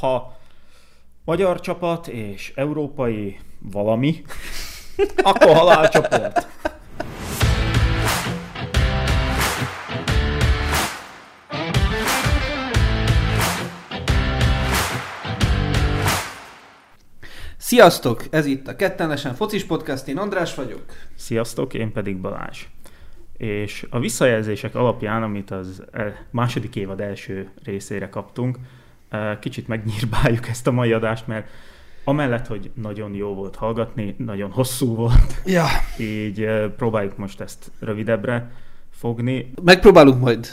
ha magyar csapat és európai valami, akkor halálcsoport. Sziasztok! Ez itt a Kettenesen Focis Podcast, én András vagyok. Sziasztok, én pedig Balázs. És a visszajelzések alapján, amit az e- második évad első részére kaptunk, kicsit megnyírbáljuk ezt a mai adást, mert amellett, hogy nagyon jó volt hallgatni, nagyon hosszú volt, Ja. így próbáljuk most ezt rövidebbre fogni. Megpróbálunk majd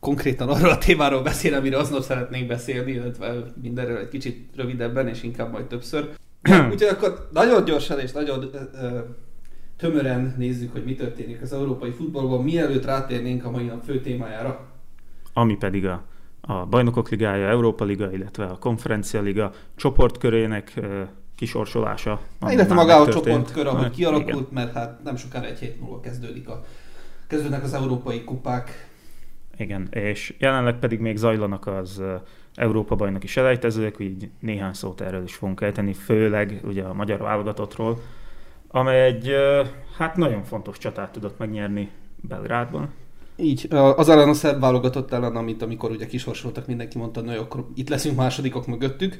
konkrétan arról a témáról beszélni, amiről aznap szeretnénk beszélni, illetve mindenről egy kicsit rövidebben, és inkább majd többször. Úgyhogy akkor nagyon gyorsan és nagyon ö, ö, tömören nézzük, hogy mi történik az európai futballban, mielőtt rátérnénk a mai nap fő témájára. ami pedig a, a Bajnokok Ligája, Európa Liga, illetve a Konferencia Liga csoportkörének kisorsolása. Illetve maga a csoportkör, ahogy Igen. kialakult, mert hát nem sokára egy hét múlva kezdődik a kezdődnek az európai kupák. Igen, és jelenleg pedig még zajlanak az Európa bajnoki selejtezők, így néhány szót erről is fogunk ejteni, főleg ugye a magyar válogatottról, amely egy hát nagyon fontos csatát tudott megnyerni Belgrádban. Így, az ellen a szerb válogatott ellen, amit amikor ugye kisorsoltak, mindenki mondta, hogy akkor itt leszünk másodikok mögöttük.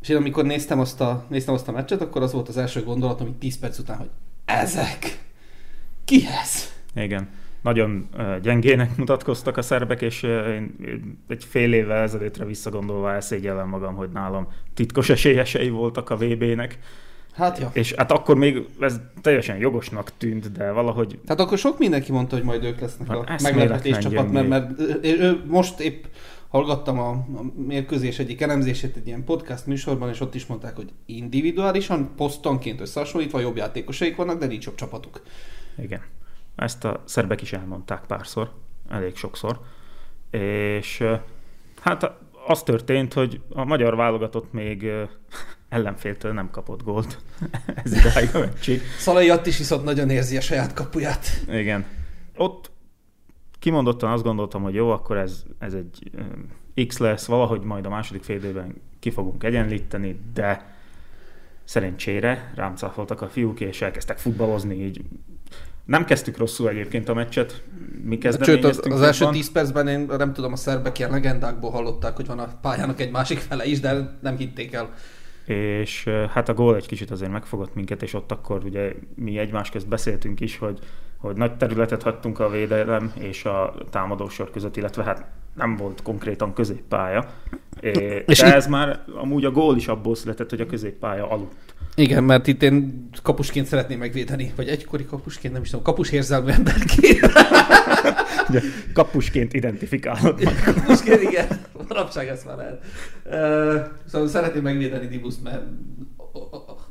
És én amikor néztem azt a, néztem azt a meccset, akkor az volt az első gondolatom, hogy 10 perc után, hogy ezek, ki ez? Igen. Nagyon gyengének mutatkoztak a szerbek, és én egy fél évvel ezelőttre visszagondolva elszégyellem magam, hogy nálam titkos esélyesei voltak a VB-nek. Hát ja. És hát akkor még ez teljesen jogosnak tűnt, de valahogy Tehát akkor sok mindenki mondta, hogy majd ők lesznek Hát a meglepetés csapat, mert, mert ő, most épp hallgattam a, a mérkőzés egyik elemzését egy ilyen podcast műsorban, és ott is mondták, hogy individuálisan, posztonként összehasonlítva jobb játékosaik vannak, de nincs jobb csapatuk. igen. Ezt a szerbek is elmondták párszor, elég sokszor. És hát az történt, hogy a magyar válogatott még ellenféltől nem kapott gólt. ez idáig a meccsig. Szalai Att is viszont nagyon érzi a saját kapuját. Igen. Ott kimondottan azt gondoltam, hogy jó, akkor ez, ez egy X lesz, valahogy majd a második fél időben ki fogunk egyenlíteni, de szerencsére rám cáfoltak a fiúk, és elkezdtek futballozni, így nem kezdtük rosszul egyébként a meccset, mi Sőt, az, az első jobban. 10 percben én nem tudom, a szerbek ilyen legendákból hallották, hogy van a pályának egy másik fele is, de nem hitték el. És hát a gól egy kicsit azért megfogott minket, és ott akkor ugye mi egymás közt beszéltünk is, hogy, hogy nagy területet hagytunk a védelem és a támadósor között, illetve hát nem volt konkrétan középpálya. É, És de itt- ez már amúgy a gól is abból született, hogy a középpálya aludt. Igen, mert itt én kapusként szeretném megvédeni, vagy egykori kapusként, nem is tudom, kapus érzelmű emberként. Kapusként identifikálod magad. kapusként, igen, manapság ezt már lehet. Szóval szeretném megvédeni Dibuszt, mert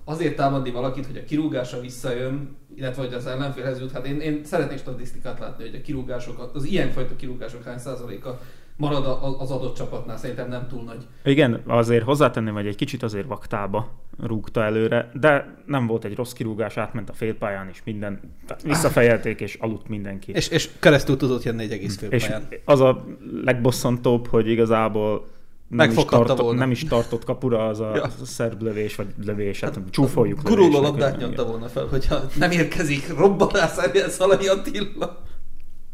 azért támadni valakit, hogy a kirúgása visszajön, illetve hogy az ellenfélhez jut. Hát én, én szeretnék statisztikát látni, hogy a kirúgásokat, az ilyenfajta kirúgások hány százaléka marad a- az adott csapatnál, szerintem nem túl nagy. Igen, azért hozzátenném, hogy egy kicsit azért vaktába rúgta előre, de nem volt egy rossz kirúgás, átment a félpályán, és minden, visszafejelték, és aludt mindenki. És, és keresztül tudott jönni egy egész És félpályán. az a legbosszantóbb, hogy igazából nem is, tartott, volna. nem is tartott kapura az a, Ja. szerb lövés, vagy lövés, hát, csúfoljuk Guruló labdát nyomta volna fel, hogyha nem érkezik robbanás Szalai Attila.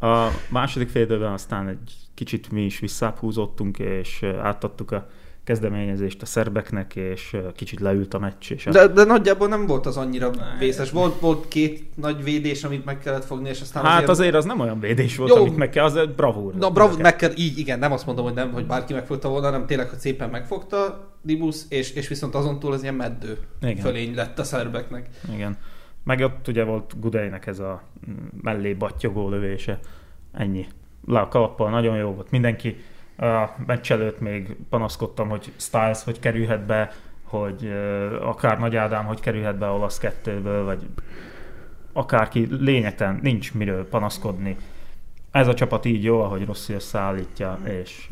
A második fél időben aztán egy kicsit mi is visszább húzottunk, és átadtuk a kezdeményezést a szerbeknek, és kicsit leült a meccs. És a... De, de nagyjából nem volt az annyira vészes. Volt, volt két nagy védés, amit meg kellett fogni, és aztán Hát azért az nem olyan védés volt, Jó. amit meg kell, az egy bravúr. Na, neked. meg kell, így igen, nem azt mondom, hogy nem, hogy bárki megfogta volna, hanem tényleg, hogy szépen megfogta Dibusz, és, és viszont azon túl az ilyen meddő Igen. fölény lett a szerbeknek. Igen. Meg ott ugye volt Gudejnek ez a mm, mellé battyogó lövése. Ennyi. Le a kalappal, nagyon jó volt. Mindenki a meccs előtt még panaszkodtam, hogy Styles hogy kerülhet be, hogy akár Nagy Ádám hogy kerülhet be olasz kettőből, vagy akárki, lényegtelen, nincs miről panaszkodni. Ez a csapat így jó, ahogy Rossi összeállítja, és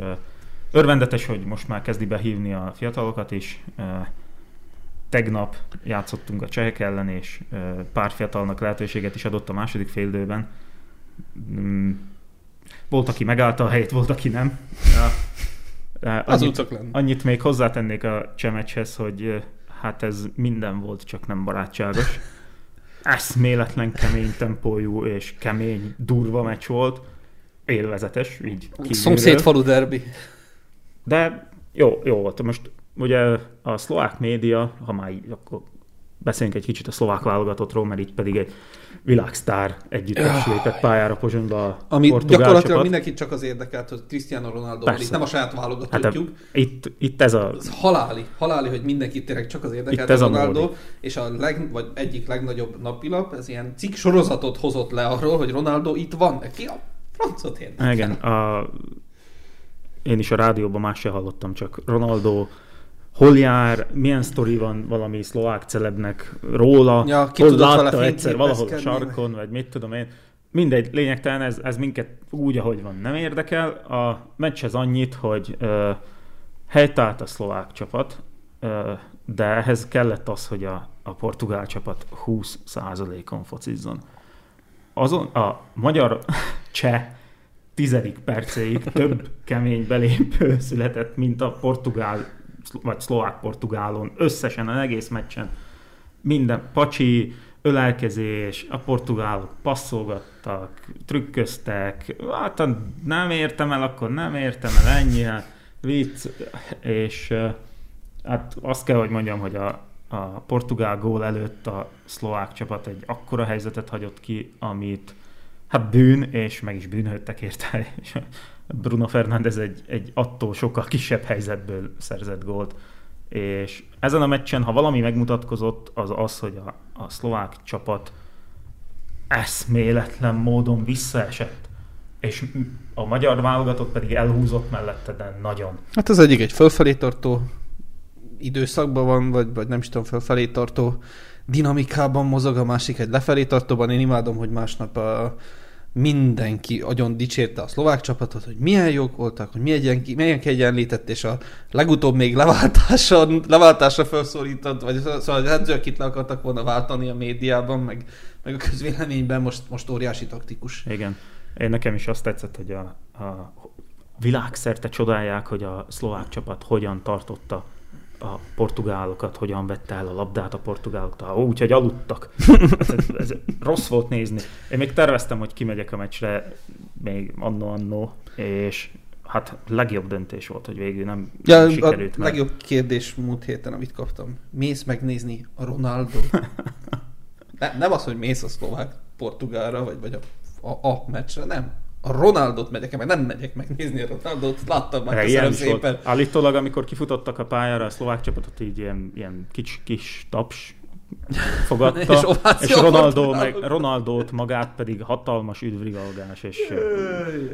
örvendetes, hogy most már kezdi behívni a fiatalokat is. Ö, Tegnap játszottunk a csehek ellen, és pár fiatalnak lehetőséget is adott a második félidőben. Mm, Volt, aki megállta a helyét, volt, aki nem. De Az úgy annyit, annyit még hozzátennék a csemecshez, hogy hát ez minden volt, csak nem barátságos. Eszméletlen kemény tempójú és kemény, durva meccs volt. Élvezetes, így kívülről. Szomszéd falu derbi. De jó, jó volt. Most ugye a szlovák média, ha már így, akkor beszéljünk egy kicsit a szlovák válogatottról, mert itt pedig egy világsztár együttes lépett pályára Pozsonyba a Ami gyakorlatilag csapat. mindenkit csak az érdekelt, hogy Cristiano Ronaldo, Persze. itt nem a saját Hát a, válogatottjuk, itt, itt ez a... Ez haláli, haláli, hogy mindenkit tényleg csak az érdekelt ez a Ronaldo, módi. és a leg, vagy egyik legnagyobb napilap, ez ilyen cikk sorozatot hozott le arról, hogy Ronaldo itt van, neki a francot érdekel. Igen, a, én is a rádióban más se hallottam, csak Ronaldo hol jár, milyen sztori van valami szlovák celebnek róla, Ja, ki hol látta egyszer valahol a sarkon, vagy mit tudom én. Mindegy, lényegtelen, ez, ez minket úgy, ahogy van, nem érdekel. A meccs az annyit, hogy ö, helytált a szlovák csapat, ö, de ehhez kellett az, hogy a, a portugál csapat 20%-on focizzon. Azon a magyar cseh tizedik percéig több kemény belépő született, mint a portugál, vagy szlovák-portugálon, összesen az egész meccsen. Minden pacsi, ölelkezés, a portugálok passzolgattak, trükköztek, hát nem értem el, akkor nem értem el, ennyi, hát vicc, és hát azt kell, hogy mondjam, hogy a, a portugál gól előtt a szlovák csapat egy akkora helyzetet hagyott ki, amit hát bűn, és meg is bűnhődtek érte. És Bruno Fernández egy, egy attól sokkal kisebb helyzetből szerzett gólt. És ezen a meccsen, ha valami megmutatkozott, az az, hogy a, a szlovák csapat eszméletlen módon visszaesett. És a magyar válogatott pedig elhúzott mellette, de nagyon. Hát az egyik egy fölfelé tartó időszakban van, vagy, vagy nem is tudom, fölfelé tartó dinamikában mozog, a másik egy lefelé tartóban. Én imádom, hogy másnap a, mindenki agyon dicsérte a szlovák csapatot, hogy milyen jók voltak, hogy milyen, milyen kiegyenlített, és a legutóbb még leváltáson, leváltásra felszólított, vagy szóval az edzők akit le akartak volna váltani a médiában, meg, meg a közvéleményben most, most óriási taktikus. Igen. Én nekem is azt tetszett, hogy a, a világszerte csodálják, hogy a szlovák csapat hogyan tartotta a portugálokat, hogyan vette el a labdát a portugáloktól, úgyhogy aludtak. Ez, ez, ez rossz volt nézni. Én még terveztem, hogy kimegyek a meccsre, még annó-annó, és hát legjobb döntés volt, hogy végül nem Ja, sikerült. a legjobb kérdés múlt héten, amit kaptam. Mész megnézni a Ronaldo? ne, nem az, hogy mész a szlovák Portugálra, vagy, vagy a, a, a meccsre, nem. A Ronaldot megyek, mert nem megyek megnézni a Ronaldot, láttam már, köszönöm szépen. volt. Állítólag, amikor kifutottak a pályára, a szlovák csapatot így ilyen, ilyen kis, kis taps fogadta, És és, Ronaldo, meg. Ronaldót magát pedig hatalmas üdvrigalgás, és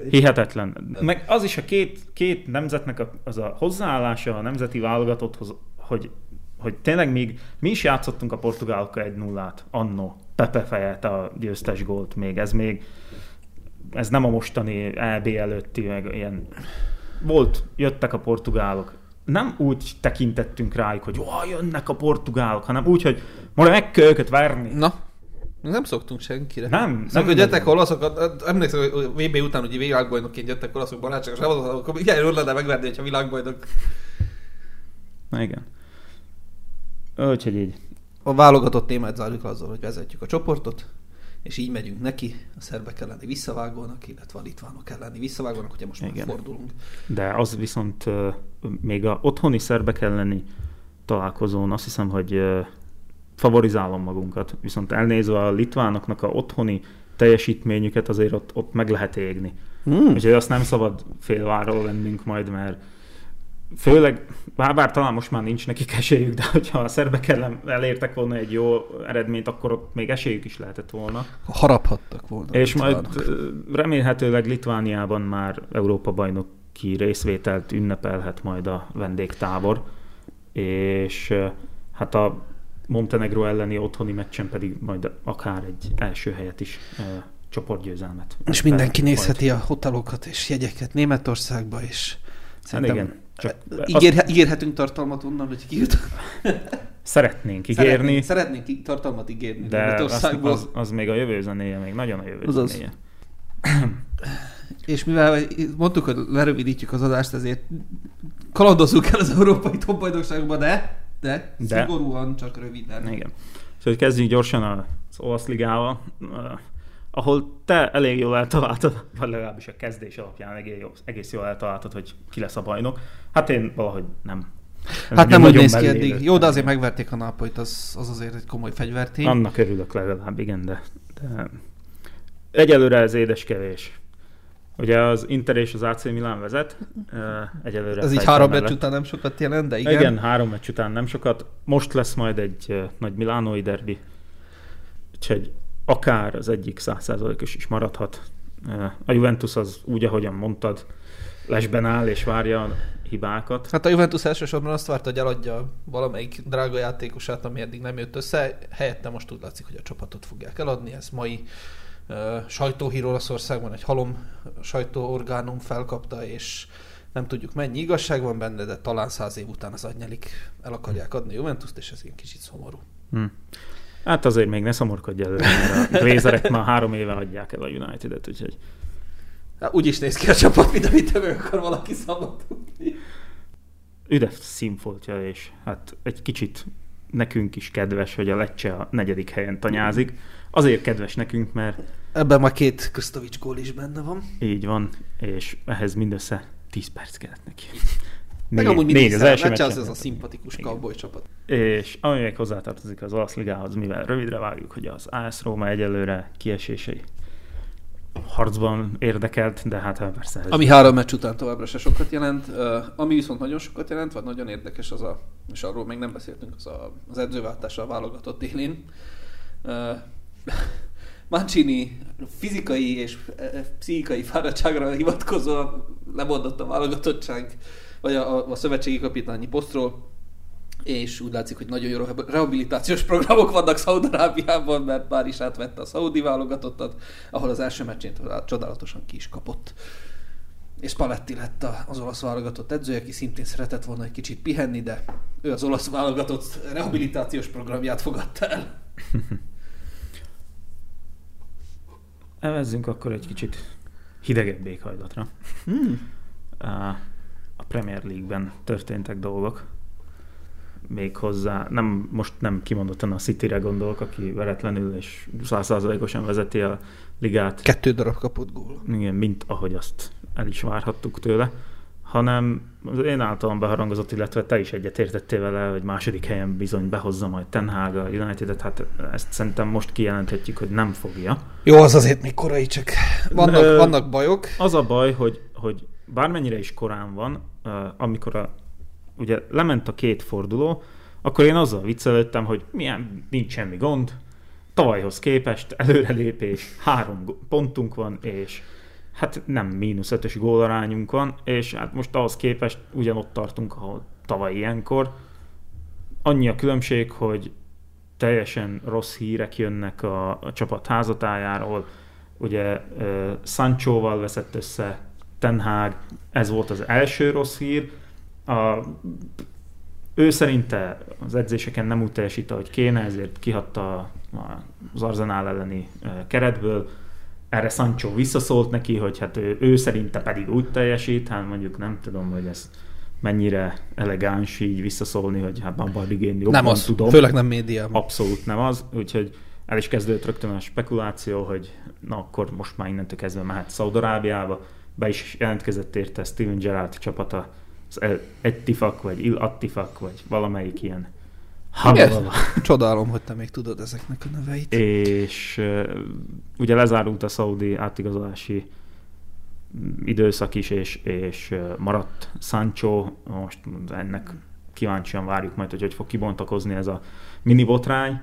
hihetetlen. Meg az is a két, két nemzetnek a, az a hozzáállása a nemzeti válogatotthoz, hogy, hogy tényleg még mi is játszottunk a portugálokkal egy nullát, annó. Pepe fejelt a győztes gólt még, ez még ez nem a mostani EB előtti, meg ilyen volt, jöttek a portugálok. Nem úgy tekintettünk rájuk, hogy jó, jönnek a portugálok, hanem úgy, hogy most meg kell őket verni. Na, nem szoktunk senkire. Nem, Nem, nem hogy jöttek olaszokat, emlékszem, hogy VB után, hogy világbajnokként jöttek olaszok barátságos csapatok, akkor igen, jól lenne megverni, hogyha világbajnok. Na igen. Úgyhogy így. A válogatott témát zárjuk azzal, hogy vezetjük a csoportot, és így megyünk neki a szerbek elleni visszavágónak, illetve a litvánok elleni visszavágónak, ugye most már Igen. fordulunk. De az viszont még a otthoni szerbek elleni találkozón azt hiszem, hogy favorizálom magunkat. Viszont elnézve a litvánoknak a otthoni teljesítményüket azért ott, ott meg lehet égni. Hmm. Úgyhogy azt nem szabad félváról vennünk majd, mert főleg, bár, bár talán most már nincs nekik esélyük, de hogyha a szerbek ellen elértek volna egy jó eredményt, akkor ott még esélyük is lehetett volna. Haraphattak volna. És majd remélhetőleg Litvániában már Európa bajnoki részvételt ünnepelhet majd a vendégtábor, és hát a Montenegro elleni otthoni meccsen pedig majd akár egy első helyet is csoportgyőzelmet. És mindenki nézheti a hotelokat és jegyeket Németországba, és Hát igen, csak ígér, ígérhetünk tartalmat onnan, hogy kijut. Szeretnénk ígérni, Szeretnénk, szeretnénk tartalmat ígérni de az, az, az még a jövő zenéje, még nagyon a jövő Azaz. zenéje. És mivel mondtuk, hogy lerövidítjük az adást, ezért kalandozzunk el az európai topbajdokságba, de, de, De. szigorúan, csak röviden. Igen. Szóval kezdjük gyorsan az olasz ligával, ahol te elég jól eltaláltad, vagy legalábbis a kezdés alapján egész jól, egész jól eltaláltad, hogy ki lesz a bajnok. Hát én valahogy nem. Hát nem úgy néz ki eddig. Jó, de azért megverték a Nápolyt, az, az azért egy komoly fegyvertény. Annak örülök legalább, igen, de, de egyelőre ez édeskevés. Ugye az Inter és az AC Milan vezet, egyelőre Ez így három meccs után nem sokat jelent, de Igen. igen. három meccs után nem sokat. Most lesz majd egy nagy milánói derbi, úgyhogy akár az egyik százszázalékos is maradhat. A Juventus az úgy, ahogyan mondtad, lesben áll és várja a hibákat. Hát a Juventus elsősorban azt várta, hogy eladja valamelyik drága játékosát, ami eddig nem jött össze. Helyette most úgy látszik, hogy a csapatot fogják eladni. Ez mai uh, sajtóhír Olaszországban egy halom sajtóorgánum felkapta, és nem tudjuk mennyi igazság van benne, de talán száz év után az agynyelik el akarják adni a Juventust, és ez ilyen kicsit szomorú. Hm. Hát azért még ne szomorkodj előre, mert a Glazerek már három éve adják el a United-et, úgyhogy Hát úgy is néz ki a csapat, mint amit meg akar valaki szabadulni. üde színfoltja, és hát egy kicsit nekünk is kedves, hogy a Lecce a negyedik helyen tanyázik. Azért kedves nekünk, mert Ebben már két Krisztovics gól is benne van. így van, és ehhez mindössze 10 perc kellett neki. Meg amúgy mindig négy az az első az, meccsen. az a szimpatikus Igen. cowboy csapat. És ami még hozzátartozik az olasz ligához, mivel rövidre vágjuk, hogy az AS Róma egyelőre kiesései harcban érdekelt, de hát persze ez Ami három meccs után továbbra se sokat jelent. Uh, ami viszont nagyon sokat jelent, vagy nagyon érdekes az a, és arról még nem beszéltünk, az a, az edzőváltással válogatott élén. Uh, Mancini fizikai és pszichikai fáradtságra hivatkozva lemondott a válogatottság, vagy a, a, a szövetségi kapitányi posztról, és úgy látszik, hogy nagyon jó rehabilitációs programok vannak Szaudarábiában, mert már is átvette a szaudi válogatottat, ahol az első meccsén csodálatosan ki is kapott. És Paletti lett az olasz válogatott edzője, aki szintén szeretett volna egy kicsit pihenni, de ő az olasz válogatott rehabilitációs programját fogadta el. Evezzünk akkor egy kicsit hidegebb éghajlatra. Hmm. A Premier League-ben történtek dolgok. Még hozzá, nem, most nem kimondottan a City-re gondolok, aki veretlenül és százszázalékosan vezeti a ligát, Kettő darab kapott gól. igen, mint ahogy azt el is várhattuk tőle, hanem az én általam beharangozott, illetve te is egyetértettél vele, hogy második helyen bizony behozza majd Ten Hag a United-et, hát ezt szerintem most kijelenthetjük, hogy nem fogja. Jó, az azért még korai, csak vannak, Ö, vannak bajok. Az a baj, hogy, hogy bármennyire is korán van, amikor a, ugye lement a két forduló, akkor én azzal viccelődtem, hogy milyen, nincs semmi gond, tavalyhoz képest előrelépés, három pontunk van, és hát nem mínusz ötös gólarányunk van, és hát most ahhoz képest ugyanott tartunk, ahol tavaly ilyenkor. Annyi a különbség, hogy teljesen rossz hírek jönnek a, a csapat házatájáról, ugye uh, Sanchoval veszett össze Ten Hag, ez volt az első rossz hír. A, ő szerinte az edzéseken nem úgy teljesít, ahogy kéne, ezért kihatta az Arzenál elleni keretből. Erre Sancho visszaszólt neki, hogy hát ő, ő szerinte pedig úgy teljesít, hát mondjuk nem tudom, hogy ez mennyire elegáns így visszaszólni, hogy hát Bambardigén jobban Nem az, tudom. főleg nem médiában. Abszolút nem az, úgyhogy el is kezdődött rögtön a spekuláció, hogy na akkor most már innentől kezdve mehet Szaudarábiába. Be is jelentkezett érte Steven Gerrard csapata, az El Ettifak, vagy Il Attifak, vagy valamelyik ilyen Igen. Habalala. Csodálom, hogy te még tudod ezeknek a neveit. És uh, ugye lezárult a szaudi átigazolási időszak is, és, és maradt Sancho, most ennek kíváncsian várjuk majd, hogy hogy fog kibontakozni ez a mini botrány.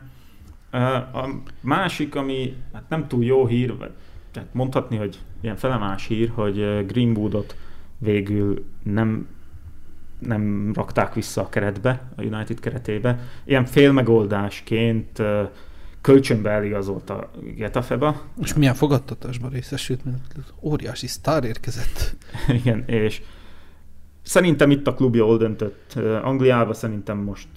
A másik, ami hát nem túl jó hír, vagy tehát mondhatni, hogy ilyen felemás hír, hogy uh, Greenwoodot végül nem nem rakták vissza a keretbe, a United keretébe. Ilyen félmegoldásként uh, kölcsönbe eligazolt a Getafeba. És milyen fogadtatásban részesült, mert óriási sztár érkezett. Igen, és szerintem itt a klub jól döntött. Uh, Angliában szerintem most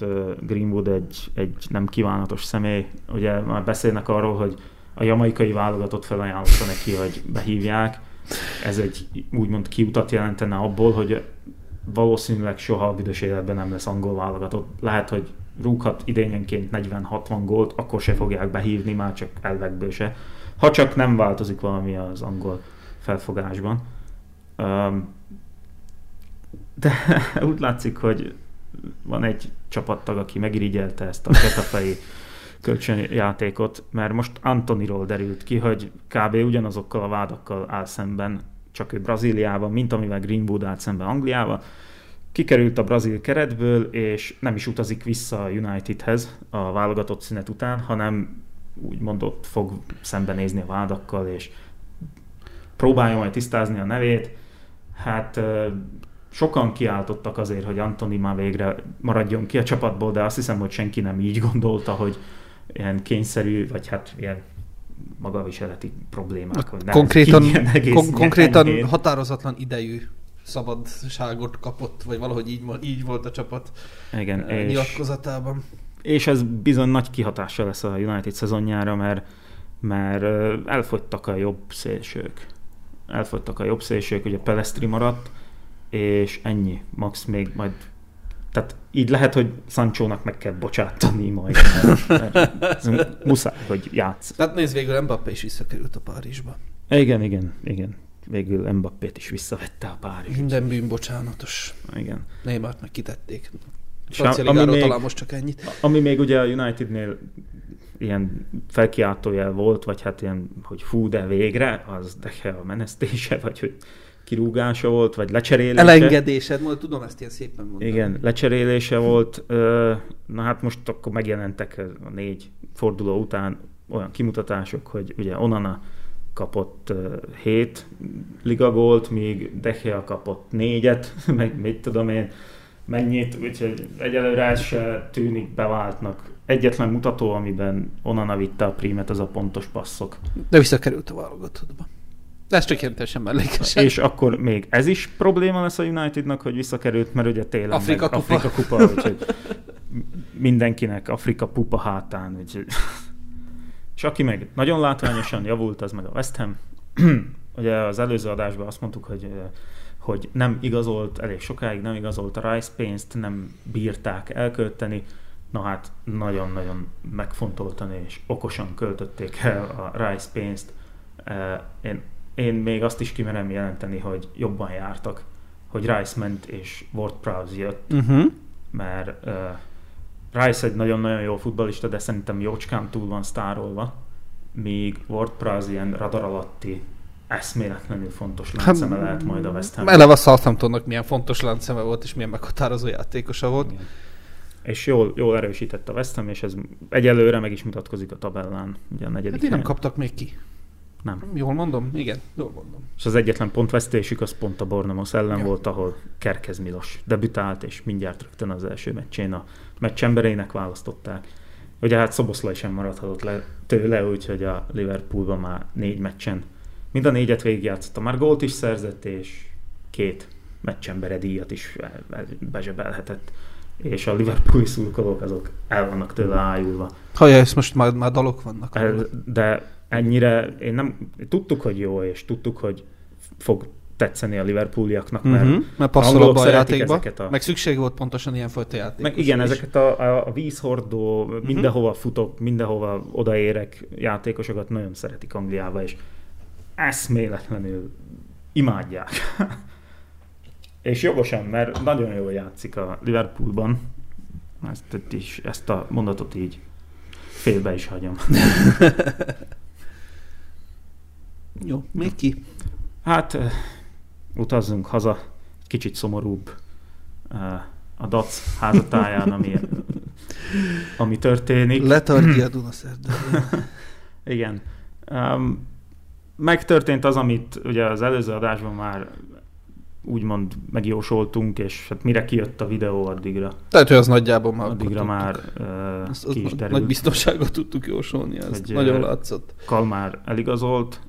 Greenwood egy, egy nem kívánatos személy. Ugye már beszélnek arról, hogy a jamaikai válogatott felajánlotta neki, hogy behívják. ez egy úgymond kiutat jelentene abból, hogy valószínűleg soha a büdös életben nem lesz angol válogatott. Lehet, hogy rúghat idényenként 40-60 gólt, akkor se fogják behívni, már csak elvekből se. Ha csak nem változik valami az angol felfogásban. De úgy látszik, hogy van egy csapattag, aki megirigyelte ezt a ketafei kölcsönjátékot, mert most Antoniról derült ki, hogy kb. ugyanazokkal a vádakkal áll szemben, csak ő Brazíliában, mint amivel Greenwood állt szemben Angliával. Kikerült a brazil keretből, és nem is utazik vissza a Unitedhez a válogatott szünet után, hanem úgy mondott, fog szembenézni a vádakkal, és próbálja majd tisztázni a nevét. Hát sokan kiáltottak azért, hogy Antoni már végre maradjon ki a csapatból, de azt hiszem, hogy senki nem így gondolta, hogy ilyen kényszerű, vagy hát ilyen magaviseleti problémák. Vagy konkrétan kon- konkrétan enyhén. határozatlan idejű szabadságot kapott, vagy valahogy így, így volt a csapat Igen, és, nyilatkozatában. És ez bizony nagy kihatása lesz a United szezonjára, mert, mert elfogytak a jobb szélsők. Elfogytak a jobb szélsők, ugye Pelestri maradt, és ennyi. Max még majd tehát így lehet, hogy Sanchónak meg kell bocsátani majd. Mert, mert muszáj, hogy játsz. Tehát nézd, végül Mbappé is visszakerült a Párizsba. Igen, igen, igen. Végül Mbappét is visszavette a Párizs. Minden bűn bocsánatos. Igen. Neymart meg kitették. Francia ami még, talán most csak ennyit. Ami még ugye a Unitednél ilyen felkiáltójel volt, vagy hát ilyen, hogy fú, de végre, az de a menesztése, vagy hogy kirúgása volt, vagy lecserélése. Elengedésed, majd tudom ezt ilyen szépen mondani. Igen, lecserélése volt. Na hát most akkor megjelentek a négy forduló után olyan kimutatások, hogy ugye Onana kapott hét ligagolt, míg Dechea kapott négyet, meg mit tudom én, mennyit, úgyhogy egyelőre ez se tűnik beváltnak. Egyetlen mutató, amiben Onana vitte a prímet, az a pontos passzok. De visszakerült a válogatottba. Ez csak jelentősen mellékesen. És akkor még ez is probléma lesz a Unitednak, hogy visszakerült, mert ugye télen Afrika meg kupa. Afrika kupa, úgyhogy mindenkinek Afrika pupa hátán. Úgyhogy... És aki meg nagyon látványosan javult, az meg a West Ham. ugye az előző adásban azt mondtuk, hogy hogy nem igazolt elég sokáig, nem igazolt a Rice pénzt, nem bírták elkölteni, na hát nagyon-nagyon megfontoltan és okosan költötték el a Rice pénzt. Én én még azt is kimerem jelenteni, hogy jobban jártak, hogy Rice ment és Ward Prowse jött, uh-huh. mert uh, Rice egy nagyon-nagyon jó futbalista, de szerintem jócskán túl van sztárolva, míg Ward Prowse ilyen radar alatti eszméletlenül fontos hát, láncszeme hát, lehet majd a West Ham. Eleve a Southamptonnak milyen fontos láncszeme volt, és milyen meghatározó játékosa volt. Igen. És jól, jól erősített a West Ham, és ez egyelőre meg is mutatkozik a tabellán. Ugye a negyedik hát nem kaptak még ki. Nem. Jól mondom? Igen, jól mondom. És az egyetlen pontvesztésük az pont a Bornamos ellen ja. volt, ahol Kerkez Milos debütált, és mindjárt rögtön az első meccsén a meccs emberének választották. Ugye hát Szoboszlai sem maradhatott le tőle, úgyhogy a Liverpoolban már négy meccsen mind a négyet végigjátszotta. Már gólt is szerzett, és két meccsembere díjat is bezsebelhetett. És a Liverpooli szurkolók azok el vannak tőle ájulva. Hallja, ezt most már, már dalok vannak. De ennyire, én nem, tudtuk, hogy jó, és tudtuk, hogy fog tetszeni a Liverpooliaknak, mert, uh-huh, mert passzol a játékba, a... meg szükség volt pontosan ilyen fajta játék. Meg igen, is. ezeket a, a, a vízhordó, uh-huh. mindenhova futok, mindenhova odaérek játékosokat nagyon szeretik Angliába, és eszméletlenül imádják. és jogosan, mert nagyon jól játszik a Liverpoolban. Ezt, is, ezt a mondatot így félbe is hagyom. Jó, még ki? Hát utazzunk haza, kicsit szomorúbb a DAC házatáján, ami, ami történik. Letartja a Dunaszerdő. Igen. Um, megtörtént az, amit ugye az előző adásban már úgymond megjósoltunk, és hát mire kijött a videó addigra. Tehát, hogy az nagyjából már Addigra már uh, az, ki is derült. Nagy biztonságot tudtuk jósolni, ez nagyon látszott. Kalmár eligazolt,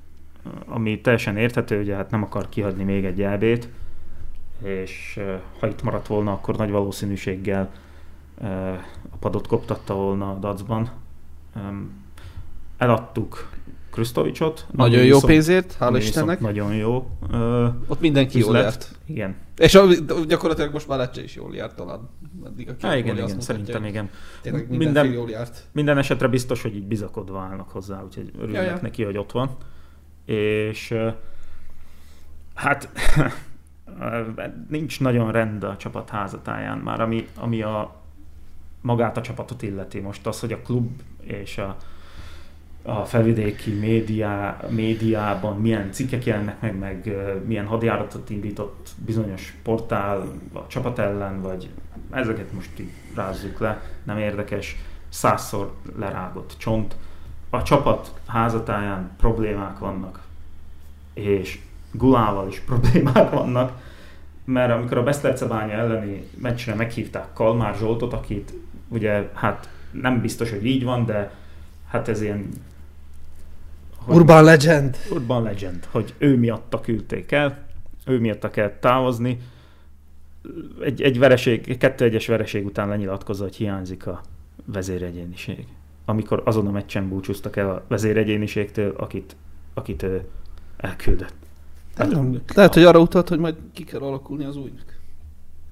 ami teljesen érthető, ugye hát nem akar kiadni még egy elbét, és ha itt maradt volna, akkor nagy valószínűséggel a padot koptatta volna a dacban. Eladtuk Krisztovicsot. Nagyon jó pénzért, viszont Istennek. Nagyon jó. Ö, Ott mindenki jól üzlet. járt. Igen. És a, gyakorlatilag most már Lecce is jól járt talán. Eddig a két Há, igen, igen, szerintem igen. Tényleg Minden- mindenki jól járt. Minden esetre biztos, hogy így bizakodva állnak hozzá, úgyhogy örülnek Ja, ja. neki, hogy ott van. És hát nincs nagyon rend a csapat házatáján már, ami, ami a magát a csapatot illeti. Most az, hogy a klub és a, a felvidéki médiá, médiában milyen cikkek jelennek meg, meg milyen hadjáratot indított bizonyos portál a csapat ellen, vagy ezeket most így rázzuk le, nem érdekes, százszor lerágott csont. A csapat házatáján problémák vannak, és Gulával is problémák vannak, mert amikor a Besztercebánya elleni meccsre meghívták Kalmár Zsoltot, akit ugye hát nem biztos, hogy így van, de hát ez ilyen hogy- Urban Legend. Urban Legend, hogy ő miatta küldték el, ő miatta kell távozni. Egy, egy vereség, kettő egyes vereség után lenyilatkozza, hogy hiányzik a vezéregyéniség. Amikor azon a meccsen búcsúztak el a vezéregyéniségtől, akit, akit elküldött. Nem, lehet, hogy arra utalt, hogy majd ki kell alakulni az újnak.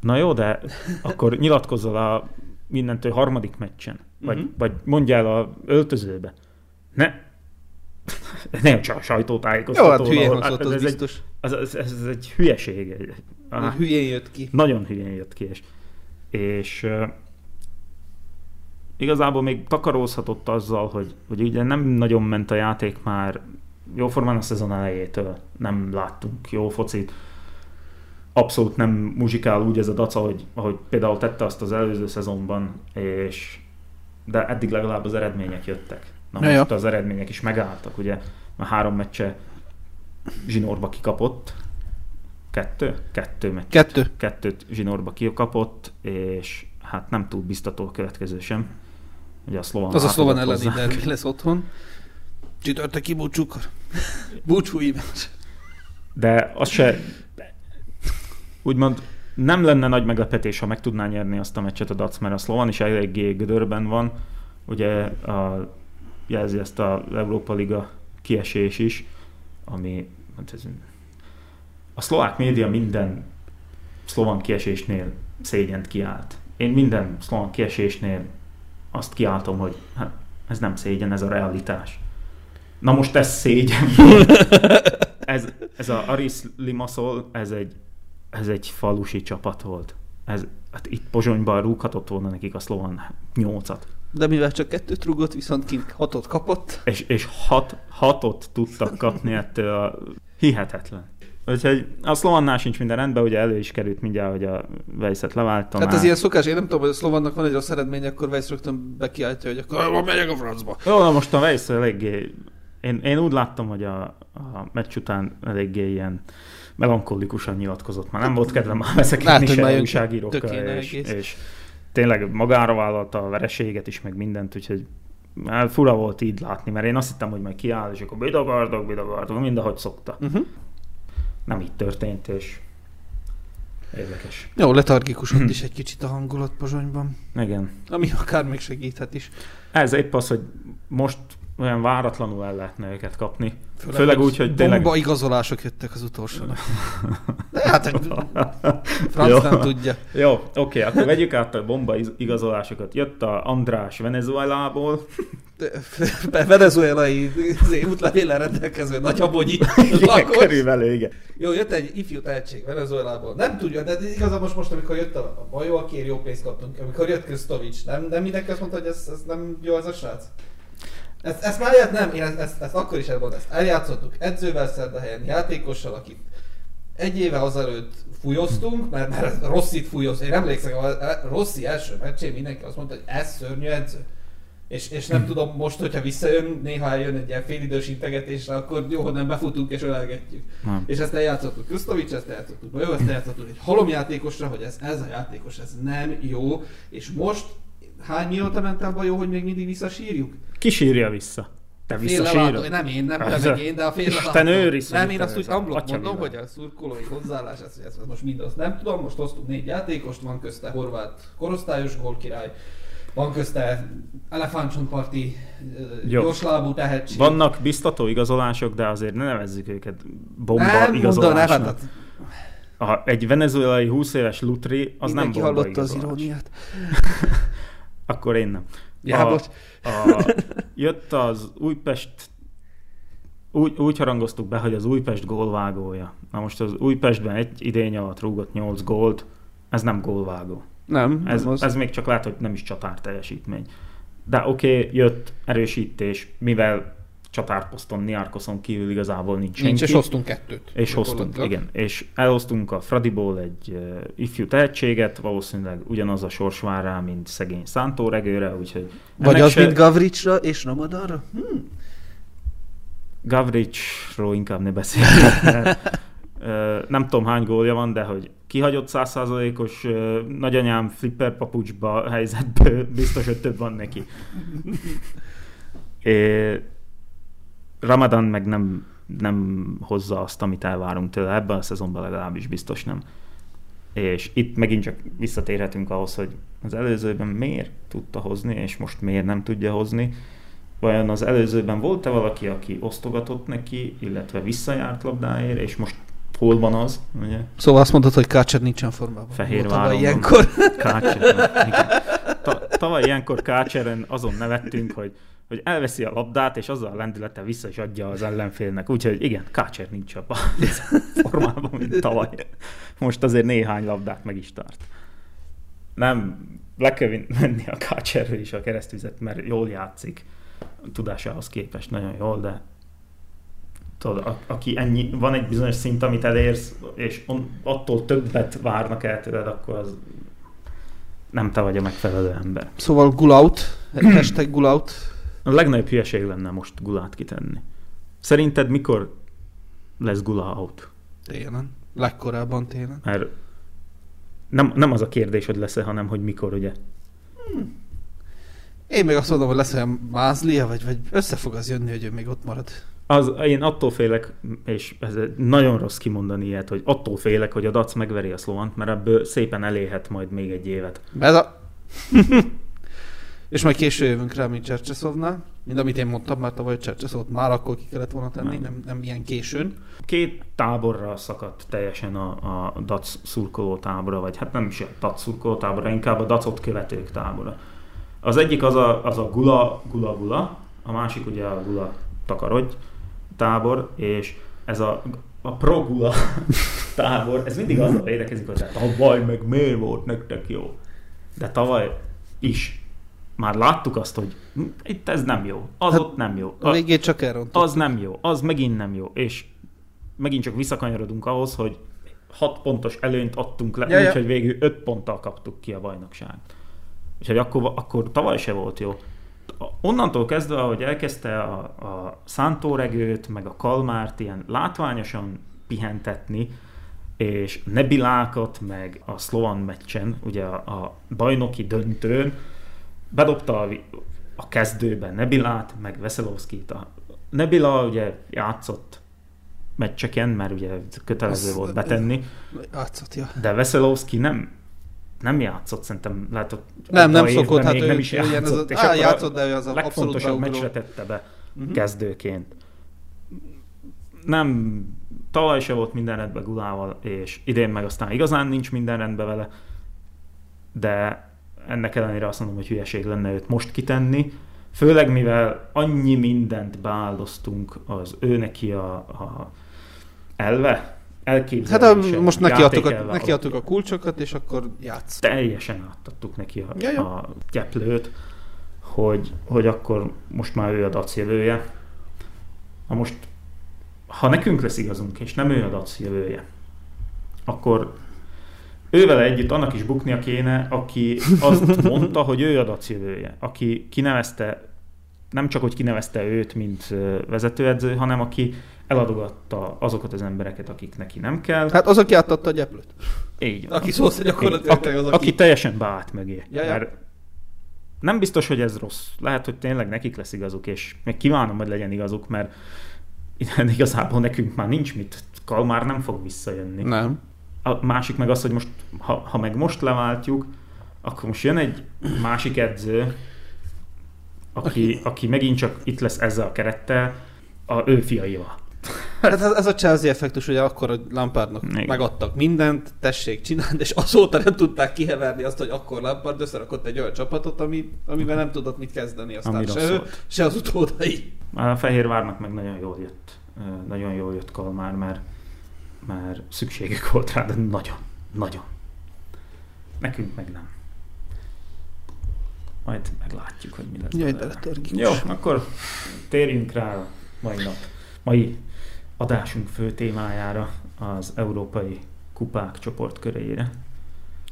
Na jó, de akkor nyilatkozzal a mindentől harmadik meccsen, vagy, uh-huh. vagy mondja el a öltözőbe. Ne, ne csak a sajtótájékoztató. Jó, hát hülyén ahol- hangzott, az ez, egy, biztos. ez, ez, ez, egy hülyeség. Egy- Ah. Hülyén jött ki. nagyon hülyén jött ki, és, és igazából még takarózhatott azzal, hogy, hogy ugye nem nagyon ment a játék már jóformán a szezon elejétől. Nem láttunk jó focit. Abszolút nem muzsikál úgy ez a daca, hogy, ahogy például tette azt az előző szezonban, és de eddig legalább az eredmények jöttek. Na Ja, most ja. az eredmények is megálltak, ugye a három meccse zsinórba kikapott. Kettő? Kettő meccs Kettő. kettőt zsinórba kikapott, és hát nem túl biztató a következő sem. Ugye a szlovan Az a szlovan elleni derbi lesz otthon. Csütörtöki búcsúkor. Búcsú ívás. De az se, úgymond nem lenne nagy meglepetés, ha meg tudná nyerni azt a meccset a Dac, mert a szlovan is eléggé gödörben van. Ugye a, jelzi ezt a Európa Liga kiesés is, ami hát a szlovák média minden szlovan kiesésnél szégyent kiállt. Én minden szlovan kiesésnél azt kiáltom, hogy hát, ez nem szégyen, ez a realitás. Na most ez szégyen. ez, ez a Aris Limassol, ez egy, ez egy falusi csapat volt. Ez, hát itt Pozsonyban rúghatott volna nekik a szlovan nyolcat. De mivel csak kettőt rúgott, viszont kint hatot kapott. És, és hat, hatot tudtak kapni ettől a hihetetlen. Úgyhogy a szlovannál sincs minden rendben, ugye elő is került mindjárt, hogy a Vejszet leváltam. Hát ez ilyen szokás, én nem tudom, hogy a Szlovannak van egy rossz eredmény, akkor Weiss rögtön bekiáltja, hogy akkor megyek a francba. Jó, na most a Weiss eléggé... Én, én úgy láttam, hogy a, a meccs után eléggé ilyen melankolikusan nyilatkozott. Már nem volt kedvem már veszekedni se újságírókkal, és, egész. és tényleg magára vállalta a vereséget is, meg mindent, úgyhogy hát fura volt így látni, mert én azt hittem, hogy majd kiáll, és akkor bidagardok, bidagardok, mindahogy szokta. Uh-huh. Nem így történt, és érdekes. Jó, letargikusodott is egy kicsit a hangulat Pozsonyban. Igen. Ami akár még segíthet is. Ez épp az, hogy most olyan váratlanul el lehetne őket kapni. Főleg, Főleg úgy, hogy tényleg... Bomba igazolások jöttek az utolsó. De hát egy franc Jó. nem tudja. Jó, oké, akkor vegyük át a bomba igazolásokat. Jött a András Venezuelából. Venezuelai útlevéllel rendelkező nagyabonyi lakos. körülbelül, igen. Jó, jött egy ifjú tehetség Venezuelából. Nem tudja, de igazából most, most amikor jött a, a Bajó, akiért jó pénzt kaptunk, amikor jött Krisztovics, nem, nem mindenki azt mondta, hogy ez, ez nem jó ez a srác? Ezt, ezt már ilyet nem, én ezt, ezt, ezt akkor is elmondom, ezt eljátszottuk edzővel szerdahelyen, játékossal, akit egy éve azelőtt fújoztunk, mert, mert Rosszit fújozt. Én emlékszem, a Rossi első meccsén mindenki azt mondta, hogy ez szörnyű edző. És, és nem tudom, most, hogyha visszajön, néha eljön egy ilyen félidős integetésre, akkor jó, hogy nem befutunk és ölelgetjük. Nem. És ezt eljátszottuk Krisztovics, ezt eljátszottuk Bajó, ezt eljátszottuk egy halomjátékosra, hogy ez, ez a játékos, ez nem jó. És most hány mióta ment el Bajó, hogy még mindig visszasírjuk? Ki sírja vissza? Te visszasírod? nem én, nem te Az- meg én, de a fél Isten őriz, Nem, én azt úgy amblok mondom, hogy a szurkolói hozzáállás, ez, ez most mind azt nem tudom, most hoztunk négy játékost, van közte horvát korosztályos gólkirály, van közte elefántcsontparti Jó. gyorslábú tehetség. Vannak biztató igazolások, de azért ne nevezzük őket bomba nem igazolásnak. hát A, egy venezuelai 20 éves lutri, az Mindenki nem bomba hallotta az igazolás. iróniát. Akkor én nem. Ja, a, bocs. a, jött az Újpest, úgy, úgy harangoztuk be, hogy az Újpest gólvágója. Na most az Újpestben egy idény alatt rúgott 8 gólt, ez nem gólvágó. Nem, Ez, nem az. ez még csak lehet, hogy nem is csatár teljesítmény. De oké, okay, jött erősítés, mivel csatárposzton, Niarkoszon kívül igazából nincs senki. Nincs, és hoztunk kettőt. És hoztunk, igen. És elhoztunk a Fradiból egy uh, ifjú tehetséget, valószínűleg ugyanaz a sors vár rá, mint szegény Szántóregőre, úgyhogy... Vagy az, se- mint Gavricsra és Ramadanra? Hm. Gavricsról inkább ne beszéljünk. mert, ö, Nem tudom hány gólja van, de hogy kihagyott százszázalékos ö, nagyanyám flipper papucsba helyzetből biztos, hogy több van neki. É, Ramadan meg nem, nem hozza azt, amit elvárunk tőle ebben a szezonban legalábbis biztos nem. És itt megint csak visszatérhetünk ahhoz, hogy az előzőben miért tudta hozni, és most miért nem tudja hozni. Vajon az előzőben volt-e valaki, aki osztogatott neki, illetve visszajárt labdáért, és most hol van az, ugye? Szóval azt mondod, hogy Kácser nincsen formában. Fehérváron ilyenkor. Kácser, tavaly ilyenkor Kácseren azon nevettünk, hogy, hogy elveszi a labdát, és azzal a lendülettel vissza is adja az ellenfélnek. Úgyhogy igen, Kácser nincs abban a formában, mint tavaly. Most azért néhány labdát meg is tart. Nem, le kell menni a Kácserről is a keresztvizet, mert jól játszik. Tudásához képest nagyon jól, de tudod, a, aki ennyi, van egy bizonyos szint, amit elérsz, és on, attól többet várnak el tőled, akkor az nem te vagy a megfelelő ember. Szóval Gulaut, hashtag Gulaut. A legnagyobb hülyeség lenne most Gulát kitenni. Szerinted mikor lesz Gula out? Télen. Legkorábban télen. Mert nem, nem az a kérdés, hogy lesz-e, hanem hogy mikor, ugye? Én még azt mondom, hogy lesz olyan mázlia, vagy, vagy össze fog az jönni, hogy ő még ott marad. Az, én attól félek, és ez nagyon rossz kimondani ilyet, hogy attól félek, hogy a Dac megveri a Szlovant, mert ebből szépen elélhet majd még egy évet. Ez a... És majd késő jövünk rá, mint Csercseszovnál. Mind amit én mondtam, mert tavaly Csercseszovot már akkor ki kellett volna tenni, Nem. nem, nem ilyen későn. Két táborra szakadt teljesen a, a Dac szurkoló tábora, vagy hát nem is a Dac szurkoló tábora, inkább a Dacot követők tábora. Az egyik az a, az a Gula, Gula, Gula, a másik ugye a Gula Takarodj tábor, és ez a, a Pro Gula tábor, ez mindig azzal védekezik, hogy hát tavaly meg miért volt nektek jó. De tavaly is. Már láttuk azt, hogy itt ez nem jó, az Hát ott nem jó. A végét csak elrontott. Az nem jó, az megint nem jó, és megint csak visszakanyarodunk ahhoz, hogy 6 pontos előnyt adtunk le, Ja, ja. úgyhogy végül 5 ponttal kaptuk ki a bajnokságot. Úgyhogy akkor, akkor tavaly se volt jó. Onnantól kezdve, ahogy elkezdte a, a szántóregőt, meg a kalmárt ilyen látványosan pihentetni, és Nebilákat, meg a szlovan meccsen, ugye a, a bajnoki döntőn, bedobta a, a kezdőben Nebilát, meg Veszelovskit. A Nebila ugye játszott meccseken, mert ugye kötelező Az- volt betenni, Játszott, ja. de Veszelovski nem nem játszott, szerintem lehet, hogy Nem, nem szokott, hát még ő, nem is ez játszott, a, és á, játszott, de ő az a legfontosabb meccsre tette be Mhm. kezdőként. Nem, tavaly se volt minden rendben Gulával, és idén meg aztán igazán nincs minden rendben vele, de ennek ellenére azt mondom, hogy hülyeség lenne őt most kitenni, főleg mivel annyi mindent beáldoztunk az ő neki a, a elve, Hát a, most nekiadtuk a, nekiadtuk a kulcsokat, és akkor játsz. teljesen átadtuk neki a, Ja, a gyeplőt, hogy, hogy akkor most már ő a dac jövője. Na most, ha nekünk lesz igazunk, és nem ő a dac jövője, akkor ővel együtt annak is buknia kéne, aki azt mondta, hogy ő a dac jövője, aki kinevezte, nem csak, hogy kinevezte őt, mint vezetőedző, hanem aki eladogatta azokat az embereket, akik neki nem kell. Hát az, aki átadta a gyeplőt. Így van. Aki szó szerint gyakorlatilag aki, az, aki... aki- aki teljesen beállt mögé. Ja, ja. Mert nem biztos, hogy ez rossz. Lehet, hogy tényleg nekik lesz igazuk, és még kívánom, hogy legyen igazuk, mert igazából nekünk már nincs mit. Kalmár nem fog visszajönni. Nem. A másik meg az, hogy most, ha, ha meg most leváltjuk, akkor most jön egy másik edző, aki, aki megint csak itt lesz ezzel a kerettel, a ő fiaival. Hát ez, ez a Chelsea effektus, hogy akkor a Lampardnak Igen. megadtak mindent, tessék csinálni, és azóta nem tudták kiheverni azt, hogy akkor Lampard összerakott egy olyan csapatot, ami, amivel nem tudott mit kezdeni aztán Ami se ő, se az utódai. A Fehérvárnak meg nagyon jól jött. Nagyon jól jött Kalmár, mert, mert szükségük volt rá, de nagyon, nagyon. Nekünk meg nem. Majd meglátjuk, hogy mi lesz. Jaj, de belőle. letargikus. Jó, akkor térjünk rá a mai nap, mai adásunk fő témájára, az európai kupák csoportköréjére.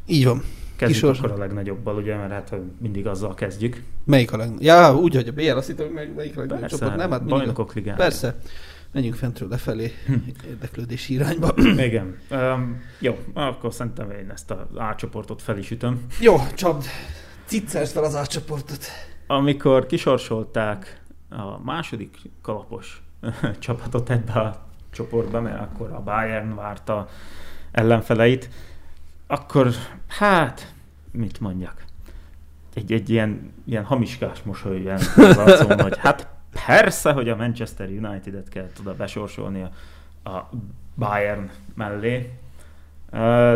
Így van. Kezdjük Kisor. akkor a legnagyobbal, ugye, mert hát mindig azzal kezdjük. Melyik a legnagyobb? Ja, úgy, hogy a BL, azt hittem, hogy melyik a legnagyobb csoport. Nem, hát mindig bajnokok ligája. Persze. Menjünk fentről lefelé, érdeklődési irányba. Igen. Um, jó, akkor szerintem én ezt az A csoportot fel is ütöm. Jó, csapd. Ciccers fel az átcsoportot. Amikor kisorsolták a második kalapos csapatot ebbe a csoportba, mert akkor a Bayern várta ellenfeleit, akkor hát, mit mondjak, egy, egy ilyen, ilyen hamiskás mosoly jelent az hogy hát persze, hogy a Manchester United-et kell oda besorsolni a, a Bayern mellé,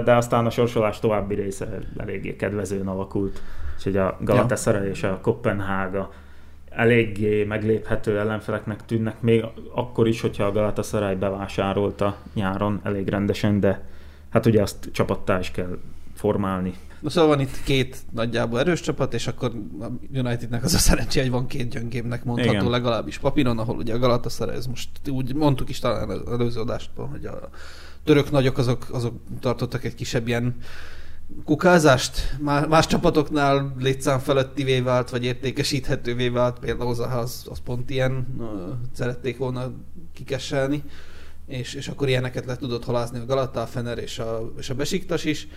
de aztán a sorsolás további része eléggé kedvezően alakult, úgyhogy a Galatasaray és a Kopenhága eléggé megléphető ellenfeleknek tűnnek, még akkor is, hogyha a Galatasaray bevásárolta nyáron elég rendesen, de hát ugye azt csapattá is kell formálni. Szóval van itt két nagyjából erős csapat, és akkor a Unitednek az a szerencsé, hogy van két gyöngébbnek mondható Igen. legalábbis papíron, ahol ugye a Galatasaray, ez most úgy mondtuk is talán az előző adásban, hogy a török nagyok azok, azok tartottak egy kisebb ilyen kukázást. Más, csapatoknál létszám felettivé vált, vagy értékesíthetővé vált, például az, az pont ilyen, ö, szerették volna kikesselni, és, és akkor ilyeneket le tudott halászni a Galata, a Fener és a, és a Besiktas is.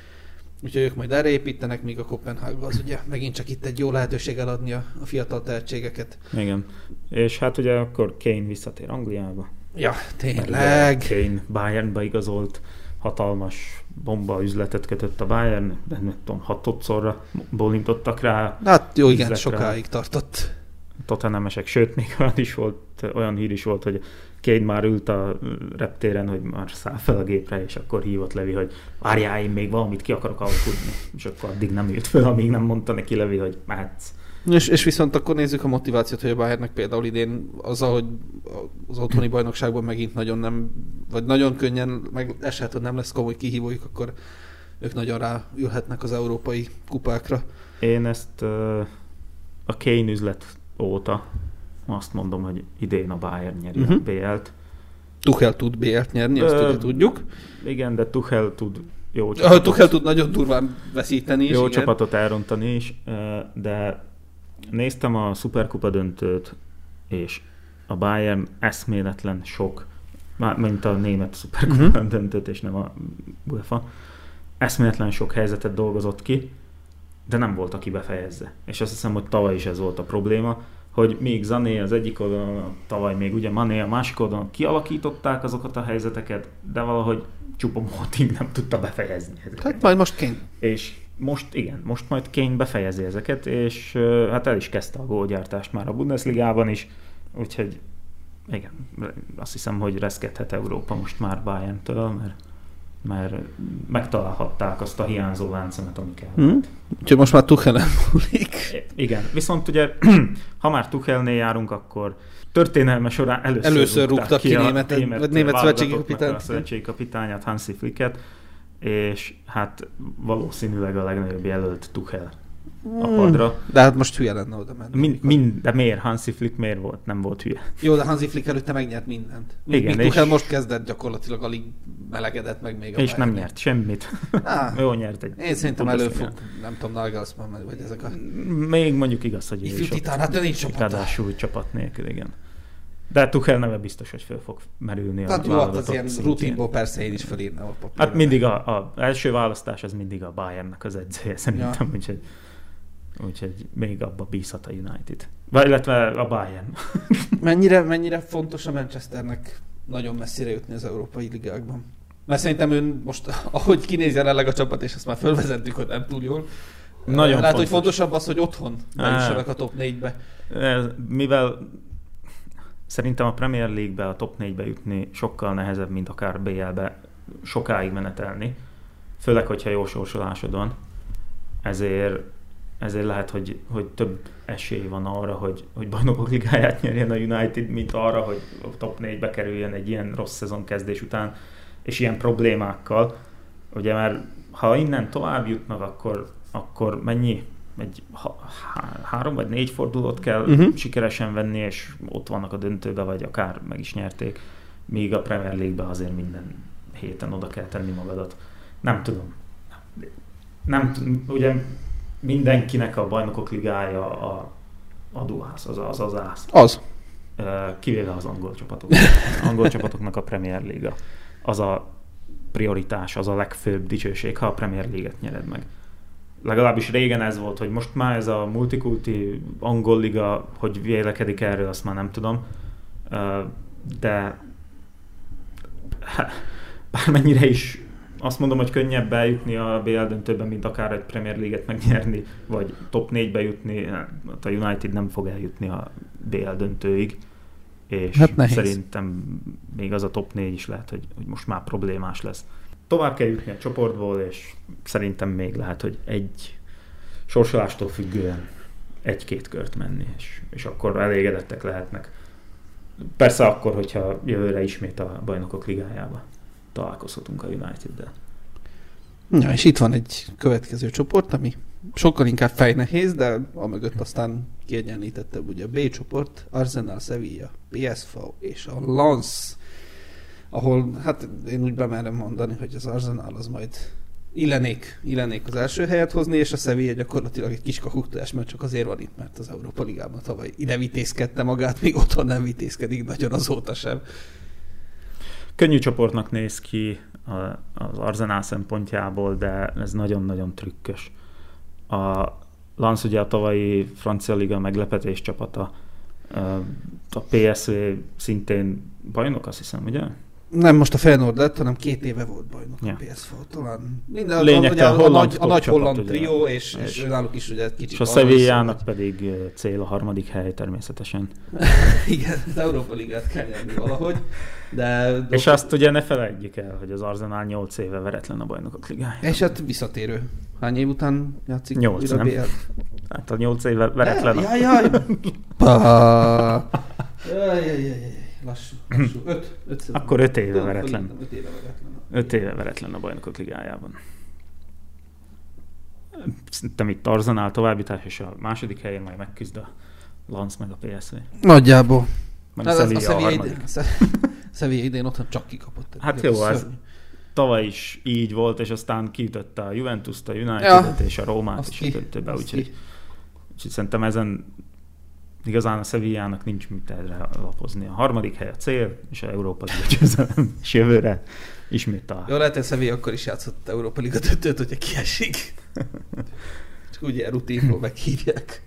Úgyhogy ők majd erre építenek, míg a Kopenhága az ugye megint csak itt egy jó lehetőség eladni a, a fiatal tehetségeket. Igen. És hát ugye akkor Kane visszatér Angliába. Ja, tényleg. Kane Bayernba igazolt, hatalmas bomba üzletet kötött a Bayern, de nem tudom, hatodszorra bolintottak rá Hát jó, igen, sokáig tartott. Tottenhamesek, sőt, még olyan is volt, olyan hír is volt, hogy Kane már ült a reptéren, hogy már száll fel a gépre, és akkor hívott Levi, hogy várjál, én még valamit ki akarok alkudni. És akkor addig nem ült fel, amíg nem mondta neki Levi, hogy mehetsz. És, és viszont akkor nézzük a motivációt, hogy a Bayernnek például idén azzal, hogy az otthoni bajnokságban megint nagyon nem, vagy nagyon könnyen meg eset, hogy nem lesz komoly kihívójuk, akkor ők nagyon ráülhetnek az európai kupákra. Én ezt uh, a Kane üzlet óta azt mondom, hogy idén a Bayern nyeri Mhm. uh-huh. a BL-t. Tuchel tud BL-t nyerni, azt Ö, ugye tudjuk. Igen, de Tuchel tud jó csapatot, Tuchel tud nagyon durván veszíteni is, jó igen. csapatot elrontani is, de néztem a Superkupa döntőt, és a Bayern eszméletlen sok, mint a német Superkupa Mhm. uh-huh. döntőt, és nem a UEFA, eszméletlen sok helyzetet dolgozott ki, de nem volt, aki befejezze. És azt hiszem, hogy tavaly is ez volt a probléma, hogy még Zané az egyik oldalon, tavaly még ugye Mané a másik oldalon kialakították azokat a helyzeteket, de valahogy csupa Moting nem tudta befejezni ezeket. Hát majd most kény. És most igen, most majd Kane befejezi ezeket, és hát el is kezdte a gólgyártást már a Bundesligában is, úgyhogy igen, azt hiszem, hogy reszkedhet Európa most már Bayerntől, mert, mert megtalálhatták azt a hiányzó láncemet, ami kell. Hm? Úgyhogy most már Tuchel nem múlik. Igen, viszont ugye, ha már Tuchelnél járunk, akkor történelme során először, Először rúgtak ki a németet- vagy német szövetségi válogatottnak kapitányt. A szövetségi kapitányát, Hansi Flicket, és hát valószínűleg a legnagyobb jelölt Tuchel a padra. De hát most hülye lenne oda menni. Mind, mind, de miért? Hansi Flick miért volt? Nem volt hülye. Jó, de Hansi Flick előtte megnyert mindent. Igen, Igen, és- Tuchel most kezdett gyakorlatilag alig melegedett meg még a és nem nyert semmit. Á, Jó nyert egy. Én szerintem elő fog, nem tudom, Nagelsmann, vagy ezek a Még mondjuk igaz, hogy ő ifjú titán, hát ő nincs csapata. Ráadásul csapat nélkül, igen. De Tuchel neve biztos, hogy föl fog merülni a Tehát jó, hát az ilyen szintjén. rutinból persze én is felírnám a papírra. Hát mindig a, a első választás, az mindig a Bayernnek az edzője, szerintem, ja. úgyhogy, úgyhogy még abba bízhat a United. Vagy illetve a Bayern. Mennyire, mennyire fontos a Manchesternek nagyon messzire jutni az Európai Ligákban? Mert szerintem ön most, ahogy kinéz jelenleg a csapat, és ezt már fölvezettük, hogy nem túl jól, Nagyon Lehet, fontos. hogy fontosabb az, hogy otthon bejussanak a top 4-be. Ez, mivel szerintem a Premier League-be, a top 4-be jutni sokkal nehezebb, mint akár BL-be sokáig menetelni, főleg, hogyha jó sorsolásod van. Ezért, ezért lehet, hogy, hogy több esély van arra, hogy, hogy bajnokok ligáját nyerjen a United, mint arra, hogy a top 4-be kerüljen egy ilyen rossz szezon kezdés után, és ilyen problémákkal. Ugye mert ha innen tovább jutnak, akkor, akkor mennyi? Egy ha, há, három vagy négy fordulót kell uh-huh. sikeresen venni, és ott vannak a döntőbe, vagy akár meg is nyerték. Míg a Premier League-be azért minden héten oda kell tenni magadat. Nem tudom. Nem tudom. Ugye mindenkinek a bajnokok ligája a adóház, az az, az ász. Az. Kivéve az angol csapatok. angol csapatoknak a Premier Liga. Az a prioritás, az a legfőbb dicsőség, ha a Premier League-et nyered meg. Legalábbis régen ez volt, hogy most már ez a multikulti angol liga, hogy vélekedik erről, azt már nem tudom. De bármennyire is azt mondom, hogy könnyebb eljutni a BL döntőben, mint akár egy Premier League-et megnyerni, vagy top 4-be jutni. Hát a United nem fog eljutni a BL döntőig, és Hát nehéz. szerintem még az a top 4 is lehet, hogy, hogy most már problémás lesz. Tovább kell jutni a csoportból, és szerintem még lehet, hogy egy sorsolástól függően egy-két kört menni, és, és akkor elégedettek lehetnek. Persze akkor, hogyha jövőre ismét a bajnokok ligájába találkozhatunk a United-del. Ja, és itt van egy következő csoport, ami sokkal inkább fejnehéz, de a mögött aztán kiegyenlítettebb ugye a B csoport, Arsenal, Sevilla, PSV és a Lens, ahol hát én úgy bemerem mondani, hogy az Arsenal az majd illenék, illenék az első helyet hozni, és a Sevilla gyakorlatilag egy kis kakuktás, mert csak azért van itt, mert az Európa Ligában tavaly ide vitézkedte magát, még otthon nem vitézkedik nagyon azóta sem. Könnyű csoportnak néz ki az Arsenal szempontjából, de ez nagyon-nagyon trükkös. A Lens ugye a tavalyi francia liga meglepetés csapata, a PSV szintén bajnok, azt hiszem, ugye? Nem most a Feyenoord lett, hanem két éve volt bajnok Ja. a PSV. Talán minden, Lényegtelen, ugye a, a, nagy, a nagy csapat, holland ugye. trió, és, és, És- náluk is ugye kicsit És a Sevillának pedig cél a harmadik hely természetesen. Igen, az Európa Ligát kell nyerni valahogy. De, de És azt ugye ne felejtjük el, hogy az Arsenal 8 éve veretlen a bajnokok ligájában. és hát visszatérő. Hány év után játszik Nyolc, újra nem? BL? Hát a 8 éve veretlen. Jaj, a... jaj. Jaj, jaj. Lassú, lassú. Öt, öt. Akkor öt éve Tudom, veretlen. fölírtam, Öt éve veretlen. 5 éve veretlen a bajnokok ligájában. Szerintem itt Arzenál továbbítás, és a második helyen majd megküzd a Lance meg a PSV. Nagyjából. Meg Hát a az, a a Sevilla harmadik. Sevilla idén otthon csak kikapott. Hát jó, szörnyű. tavaly is így volt, és aztán kiütötte a Juventus-t, a United-et Ja, és a Rómát azt is ki, a azt úgyhogy, úgyhogy szerintem ezen igazán a Sevillának nincs mit erre lapozni. A harmadik hely a cél, és a Európa Liga győzelem, és jövőre ismét a... Jó, lehet, hogy Sevilla akkor is játszott Európa Liga döntőt, hogyha kiesik. Csak úgy ilyen rutinból meghívják.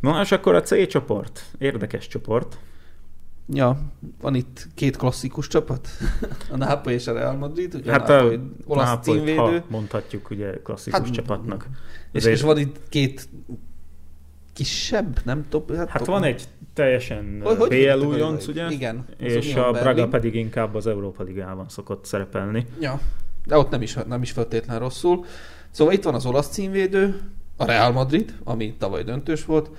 Na, és akkor a C csoport. Érdekes csoport. Ja, van itt két klasszikus csapat. A Nápoly és a Real Madrid. Ugye Hát a Nápoly olasz Nápolyt, címvédő. ha mondhatjuk ugye klasszikus Hát, csapatnak. És, és van itt két kisebb, nem top. Hát, Hát top, van egy teljesen Hogy- hogy BL hívják a újonc, ugye? Igen. És a Braga Berlin. pedig inkább az Európa Ligában szokott szerepelni. Ja, de ott nem is, nem is feltétlen rosszul. Szóval itt van az olasz címvédő, a Real Madrid, ami tavaly döntős volt,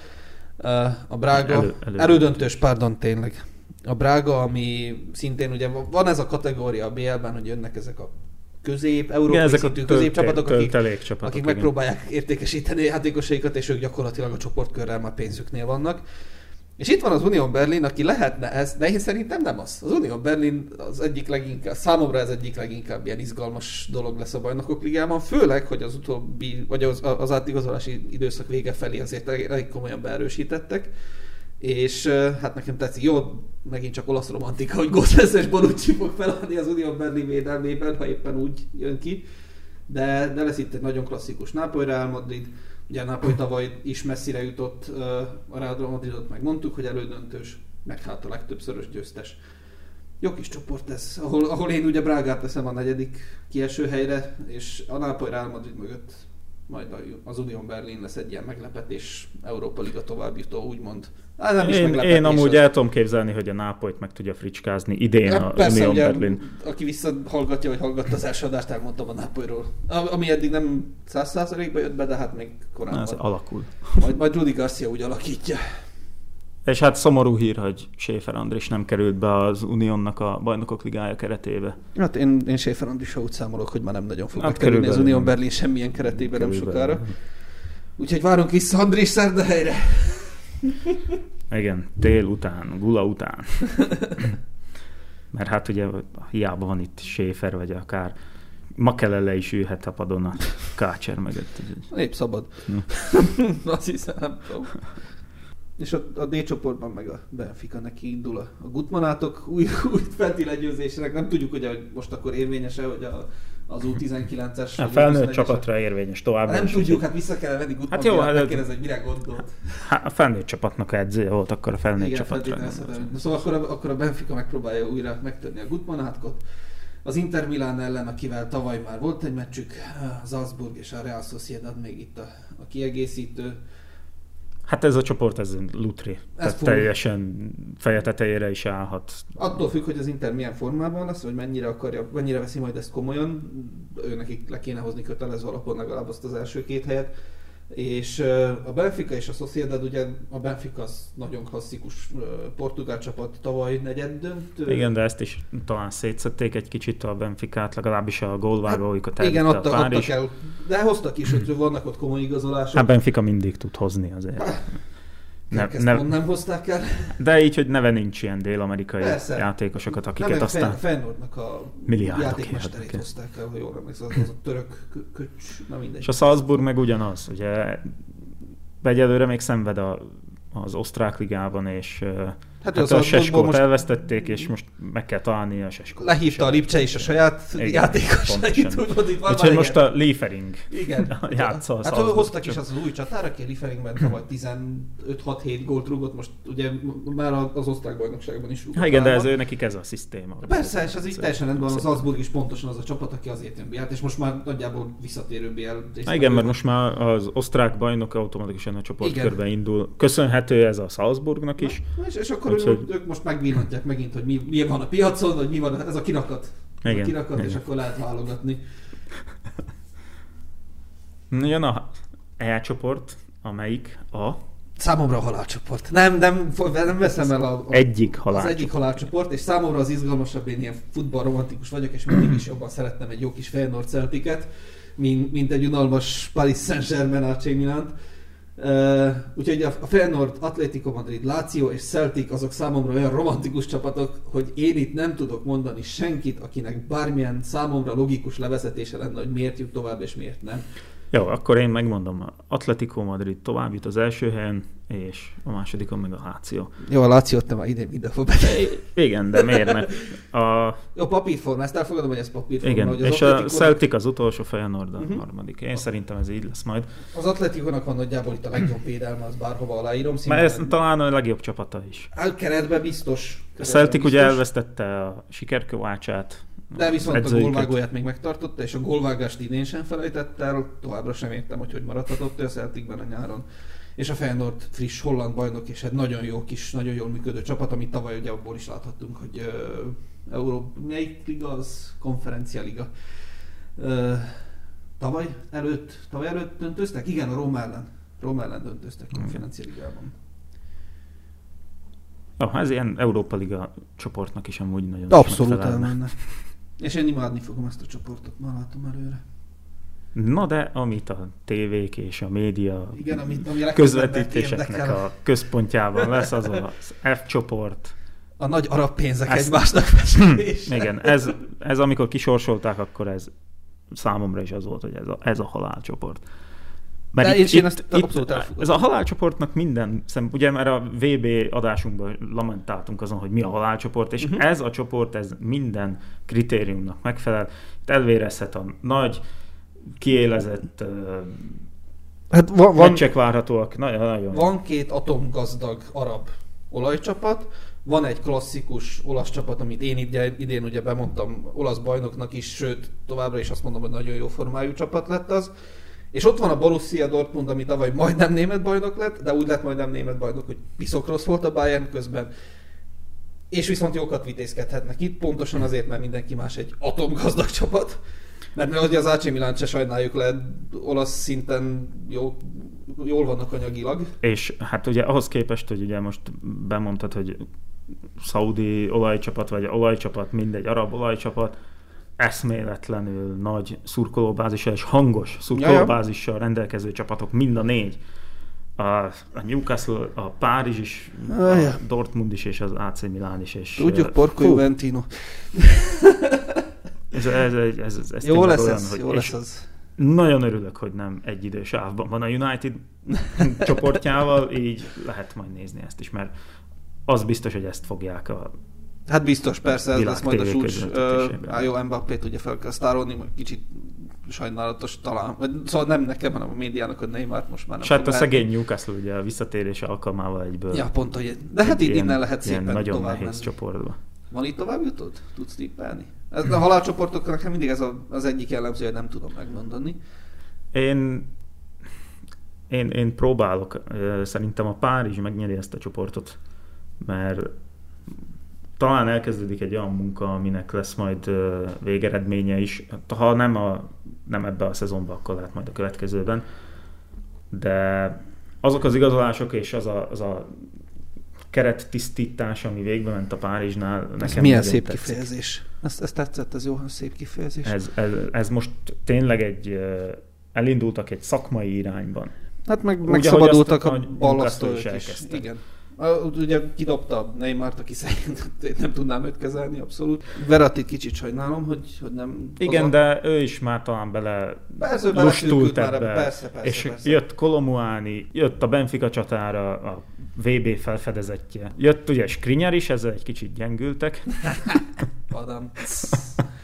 Uh, a Braga, elő, elődöntős. elődöntős, pardon, tényleg. A Braga, ami szintén ugye van ez a kategória a BL-ben, hogy jönnek ezek a közép, európai ezek a szintű tölté- középcsapatok, akik, töltelék csapatok. akik igen. megpróbálják értékesíteni a játékosaikat, és ők gyakorlatilag a csoportkörrel már pénzüknél vannak. És itt van az Union Berlin, aki lehetne ez, de én szerintem nem az. Az Union Berlin az egyik leginkább, számomra ez egyik leginkább ilyen izgalmas dolog lesz a bajnokok ligában, főleg, hogy az utóbbi, vagy az, az átigazolási időszak vége felé azért elég komolyan beerősítettek. És hát nekem tetszik, jó, megint csak olasz romantika, hogy Gosses és Bonucci fog feladni az Union Berlin védelmében, ha éppen úgy jön ki. De, de lesz itt egy nagyon klasszikus Nápoly Real Madrid, Ugye a Napoli tavaly is messzire jutott a Real Madridot, meg mondtuk, hogy elődöntős, meg hát a legtöbbszörös győztes. Jó kis csoport ez, ahol, ahol én ugye Brágát teszem a negyedik kieső helyre, és a Nápoly Real Madrid mögött majd az Union Berlin lesz egy ilyen meglepetés, Európa Liga továbbjutó, úgymond. Hát nem is Én, én amúgy az- el tudom képzelni, hogy a Nápolyt meg tudja fricskázni idén Hát a persze, Union ugye, Berlin. aki visszahallgatja, vagy hallgatta az első adást, elmondtam a Nápolyról. Ami eddig nem 100%-ba jött be, de hát még korábban. Ez alakul. Majd, majd Rudi Garcia úgy alakítja. És hát szomorú hír, hogy Schäfer Andris nem került be az Unionnak a bajnokok ligája keretébe. Hát én, én Schäfer Andrisra úgy számolok, hogy már nem nagyon fog Hát kerülni az. Union Berlin semmilyen keretében nem sokára. Úgyhogy várunk vissza Andris Szerdahelyre. Igen, tél után, gula után. Mert hát ugye hiába van itt Schäfer, vagy akár Makelele is ülhet a padon a Kácser mögött. Nép szabad. Hm. Azt hiszem, nem tudom. És a, a D csoportban meg a Benfica neki indul a, a Gutmanátok új, új fenti legyőzésének. Nem tudjuk, hogy a, most akkor érvényes-e, hogy a, az U19-es... A felnőtt U21-es csapatra érvényes tovább. Nem tudjuk, hát vissza kell venni Gutmann Hát jó, hát- megkérdezni, hogy mire gondolt. Hát a felnőtt csapatnak edzője volt, akkor a felnőtt Igen, csapatra. feltételezhetem. Szóval akkor a, akkor a Benfica megpróbálja újra megtörni a Gutmanátkot. Az Inter Milán ellen, akivel tavaly már volt egy meccsük, Salzburg és a Real Sociedad még itt a, a kiegészítő. Hát ez a csoport, ez lutri. Tehát fog- teljesen feje tetejére is állhat. Attól függ, hogy az Inter milyen formában lesz, vagy mennyire akarja, mennyire veszi majd ezt komolyan, ő nekik le kéne hozni kötelező alapon legalább azt az első két helyet. És a Benfica és a Sociedad, ugye a Benfica az nagyon klasszikus portugál csapat, tavaly negyed döntő. Igen, de ezt is talán szétszették egy kicsit a Benficát, legalábbis a gólvágóikat Hát, Igen, adta, a adtak Párizs. el, de hoztak is, hogy vannak ott komoly igazolások. Hát Benfica mindig tud hozni azért. Ne, ne, nem hozták el. de így, hogy neve nincs ilyen dél-amerikai Persze. játékosokat, Nem, akiket meg aztán... Fe- Feyenoordnak a játékmesterét hozták el, ha jól emlékszem, az, a török kö- köcs, na mindegy. És a Salzburg meg ugyanaz, ugye egyelőre még szenved a, az osztrák ligában, és hát, Hát, hát ő a Seskót most elvesztették, és most meg kell találni a Seskót. lehívta a Lipcse és a saját Igen, játékosait, pontosan. úgymond itt van Úgyhogy most a Liefering Igen. játsza a Hát Salzburg hoztak is az, az új csatár, aki a Lieferingben tavaly 15-6-7 gólt rúgott, most ugye már az osztrák bajnokságban is rúgott. Ha igen, de ez ő nekik ez a szisztéma. Persze, és az így teljesen rendben van, az Salzburg is pontosan az a csapat, aki azért jön BL-t, és most már nagyjából visszatérő BL. Há, igen, mert most már az osztrák bajnok automatikusan a csoportkörbe indul. Köszönhető ez a Salzburgnak is. És, és akkor Úgyhogy- ők, ők most megvillantják megint, hogy mi, mi van a piacon, vagy mi van, ez a kirakat. Igen, A kirakat, igen. és akkor lehet válogatni. Jön a E csoport, amelyik a Számomra a halálcsoport. Nem, nem, nem veszem el a, a egyik az halál. egyik halálcsoport, és számomra az izgalmasabb, én ilyen futballromantikus vagyok, és mindig is jobban szerettem egy jó kis Feyenoord Celticet, mint, mint egy unalmas Paris Saint-Germain AC Milan. Uh, úgyhogy a Feyenoord, Atletico Madrid, Lazio és Celtic azok számomra olyan romantikus csapatok, hogy én itt nem tudok mondani senkit, akinek bármilyen számomra logikus levezetése lenne, hogy miért jut tovább és miért nem. Jó, akkor én megmondom. Atletico Madrid tovább jut az első helyen, és a másodikon meg a Lazio. Jó, a Lazio te már idén minden fog Igen, de miért ne? A, Jó, papírforma, ezt elfogadom, hogy ez papírforma. igen, hogy az és a Atletico- Celtic az utolsó, Feyenoord a Mhm. harmadik. Én szerintem ez így lesz majd. Az Atletikónak van nagyjából itt a legjobb védelme, az bárhova aláírom. Mert ez talán a legjobb csapata is. Hát keretbe biztos. A Celtic ugye biztos. elvesztette a sikerkövácsát. De viszont a edzőiket. gólvágóját még megtartotta, és a gólvágást idén sem felejtett el, továbbra sem értem, hogy hogy maradhatott ő a Celticben a nyáron. És a Feyenoord friss holland bajnok, és egy nagyon jó kis, nagyon jól működő csapat, amit tavaly ugye abból is láthattunk, hogy uh, Euró... melyik liga az? Konferencia liga. Uh, tavaly előtt, tavaly előtt döntöztek? Igen, a Róma ellen. Róma ellen döntöztek konferencia ligában. Jó, ez ilyen Európa Liga csoportnak is amúgy nagyon Abszolút elmenne. És én imádni fogom ezt a csoportot, már látom előre. Na de amit a tévék és a média Igen, amit, ami közvetítéseknek a központjában lesz az az F csoport. A nagy arab pénzek Ezt- egymásnak festése. Igen, ez, ez amikor kisorsolták, akkor ez számomra is az volt, hogy ez a, ez a halálcsoport. De én- én ezt abszolút elfogadom. ez a halálcsoportnak minden szem, ugye mert a VB adásunkban lamentáltunk azon, hogy mi a halálcsoport, és uh-huh. ez a csoport, ez minden kritériumnak megfelel. Itt elvérezhet a nagy, kiélezett uh, Hát van, van, meccsek várhatóak. Nagyon, nagyon. van két atomgazdag arab olajcsapat, van egy klasszikus olasz csapat, amit én idén, idén ugye bemondtam olasz bajnoknak is, sőt, továbbra is azt mondom, hogy nagyon jó formájú csapat lett az, És ott van a Borussia Dortmund, ami tavaly majdnem német bajnok lett, de úgy lett majdnem német bajnok, hogy piszok rossz volt a Bayern közben. És viszont jókat vitézkedhetnek itt, pontosan azért, mert mindenki más egy atomgazdag csapat. Mert ugye az AC Milan se sajnáljuk le, olasz szinten jó, jól vannak anyagilag. És hát ugye ahhoz képest, hogy ugye most bemondtad, hogy szaudi olajcsapat, vagy olajcsapat, mindegy, arab olajcsapat, eszméletlenül nagy szurkolóbázissal és hangos szurkolóbázissal rendelkező csapatok, mind a négy. A, a Newcastle, a Párizs is, a Dortmund is, és az AC Milán is. És, Tudjuk, Porco Juventino. Ez, ez, ez, ez, ez jó lesz olyan, ez, hogy, jó lesz az. Nagyon örülök, hogy nem egy idős ávban van a United csoportjával, így lehet majd nézni ezt is, mert az biztos, hogy ezt fogják a Hát biztos, persze, ez lesz majd a súcs. Uh, jó, Mbappé tudja fel kell sztárolni, majd kicsit sajnálatos talán. Szóval nem nekem, hanem a médiának, hogy Neymar most már nem hát a szegény Newcastle ugye a visszatérése alkalmával egyből. Ja, pont, hogy De hát így innen lehet szépen nagyon tovább nehéz menni. csoportba. Van itt tovább jutott? Tudsz tippelni? Ez a halálcsoportoknak nekem mindig ez a, az egyik jellemző, hogy nem tudom megmondani. Én, én, én próbálok. Szerintem a Párizs megnyeri ezt a csoportot, mert talán elkezdődik egy olyan munka, aminek lesz majd végeredménye is. Ha nem, a, nem ebbe a szezonban, akkor lehet majd a következőben. De azok az igazolások és az a, az a kerettisztítás, ami végbe ment a Párizsnál. Ez nekem milyen nagyon szép tetszik. kifejezés. Ez, ez tetszett, ez jó, szép kifejezés. Ez, ez, ez most tényleg egy, elindultak egy szakmai irányban. Hát meg, Úgy, megszabadultak ahogy a a ballasztók Newcastle is. is elkezdte. Igen. Ugye kidobta Neymart, aki szerint nem tudnám őt kezelni, abszolút. Verratti kicsit sajnálom, hogy, hogy nem... Igen, az a- de ő is már talán bele Persze, lustult már ebbe, ebbe, persze, persze, és persze. jött Kolomuáni, jött a Benfica csatára, a VB felfedezetje. Jött ugye Skriniar is, ezzel egy kicsit gyengültek. Adam.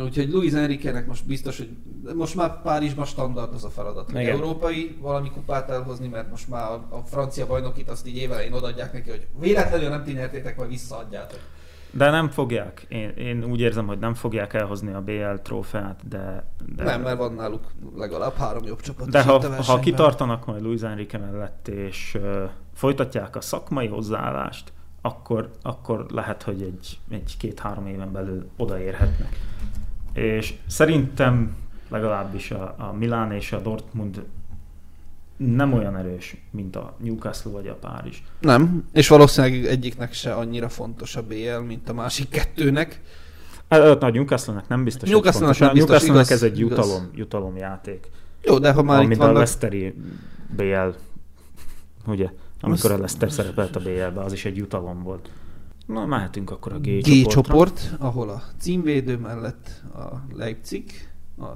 Úgyhogy Luis Enrique-nek most biztos, hogy most már Párizsban standard az a feladat, hogy európai valami kupát elhozni, mert most már a, a francia bajnokit azt így évelején odaadják neki, hogy véletlenül nem ti nyertétek, majd visszaadjátok. De nem fogják. Én, én úgy érzem, hogy nem fogják elhozni a BL trófeát, de... de Nem, mert van náluk legalább három jobb csapat. De is ha, ha kitartanak majd Luis Enrique mellett, és uh, folytatják a szakmai hozzáállást, akkor, akkor lehet, hogy egy, egy két-három éven belül odaérhetnek. És szerintem legalábbis a, a Milán és a Dortmund nem olyan erős, mint a Newcastle vagy a Párizs. Nem, és valószínűleg egyiknek se annyira fontos a BL, mint a másik kettőnek. Hát, A Newcastle-nek nem biztos, hogy Newcastle-nek fontos. biztos, Newcastle-nek ez egy igaz. jutalom, jutalomjáték. Jó, de ha már itt Amit a vannak... Leicesteri BL, ugye, amikor a Leicester szerepelt a BL-be, az is egy jutalom volt. Na, mehetünk akkor a G, G csoport, ahol a címvédő mellett a Leipzig, a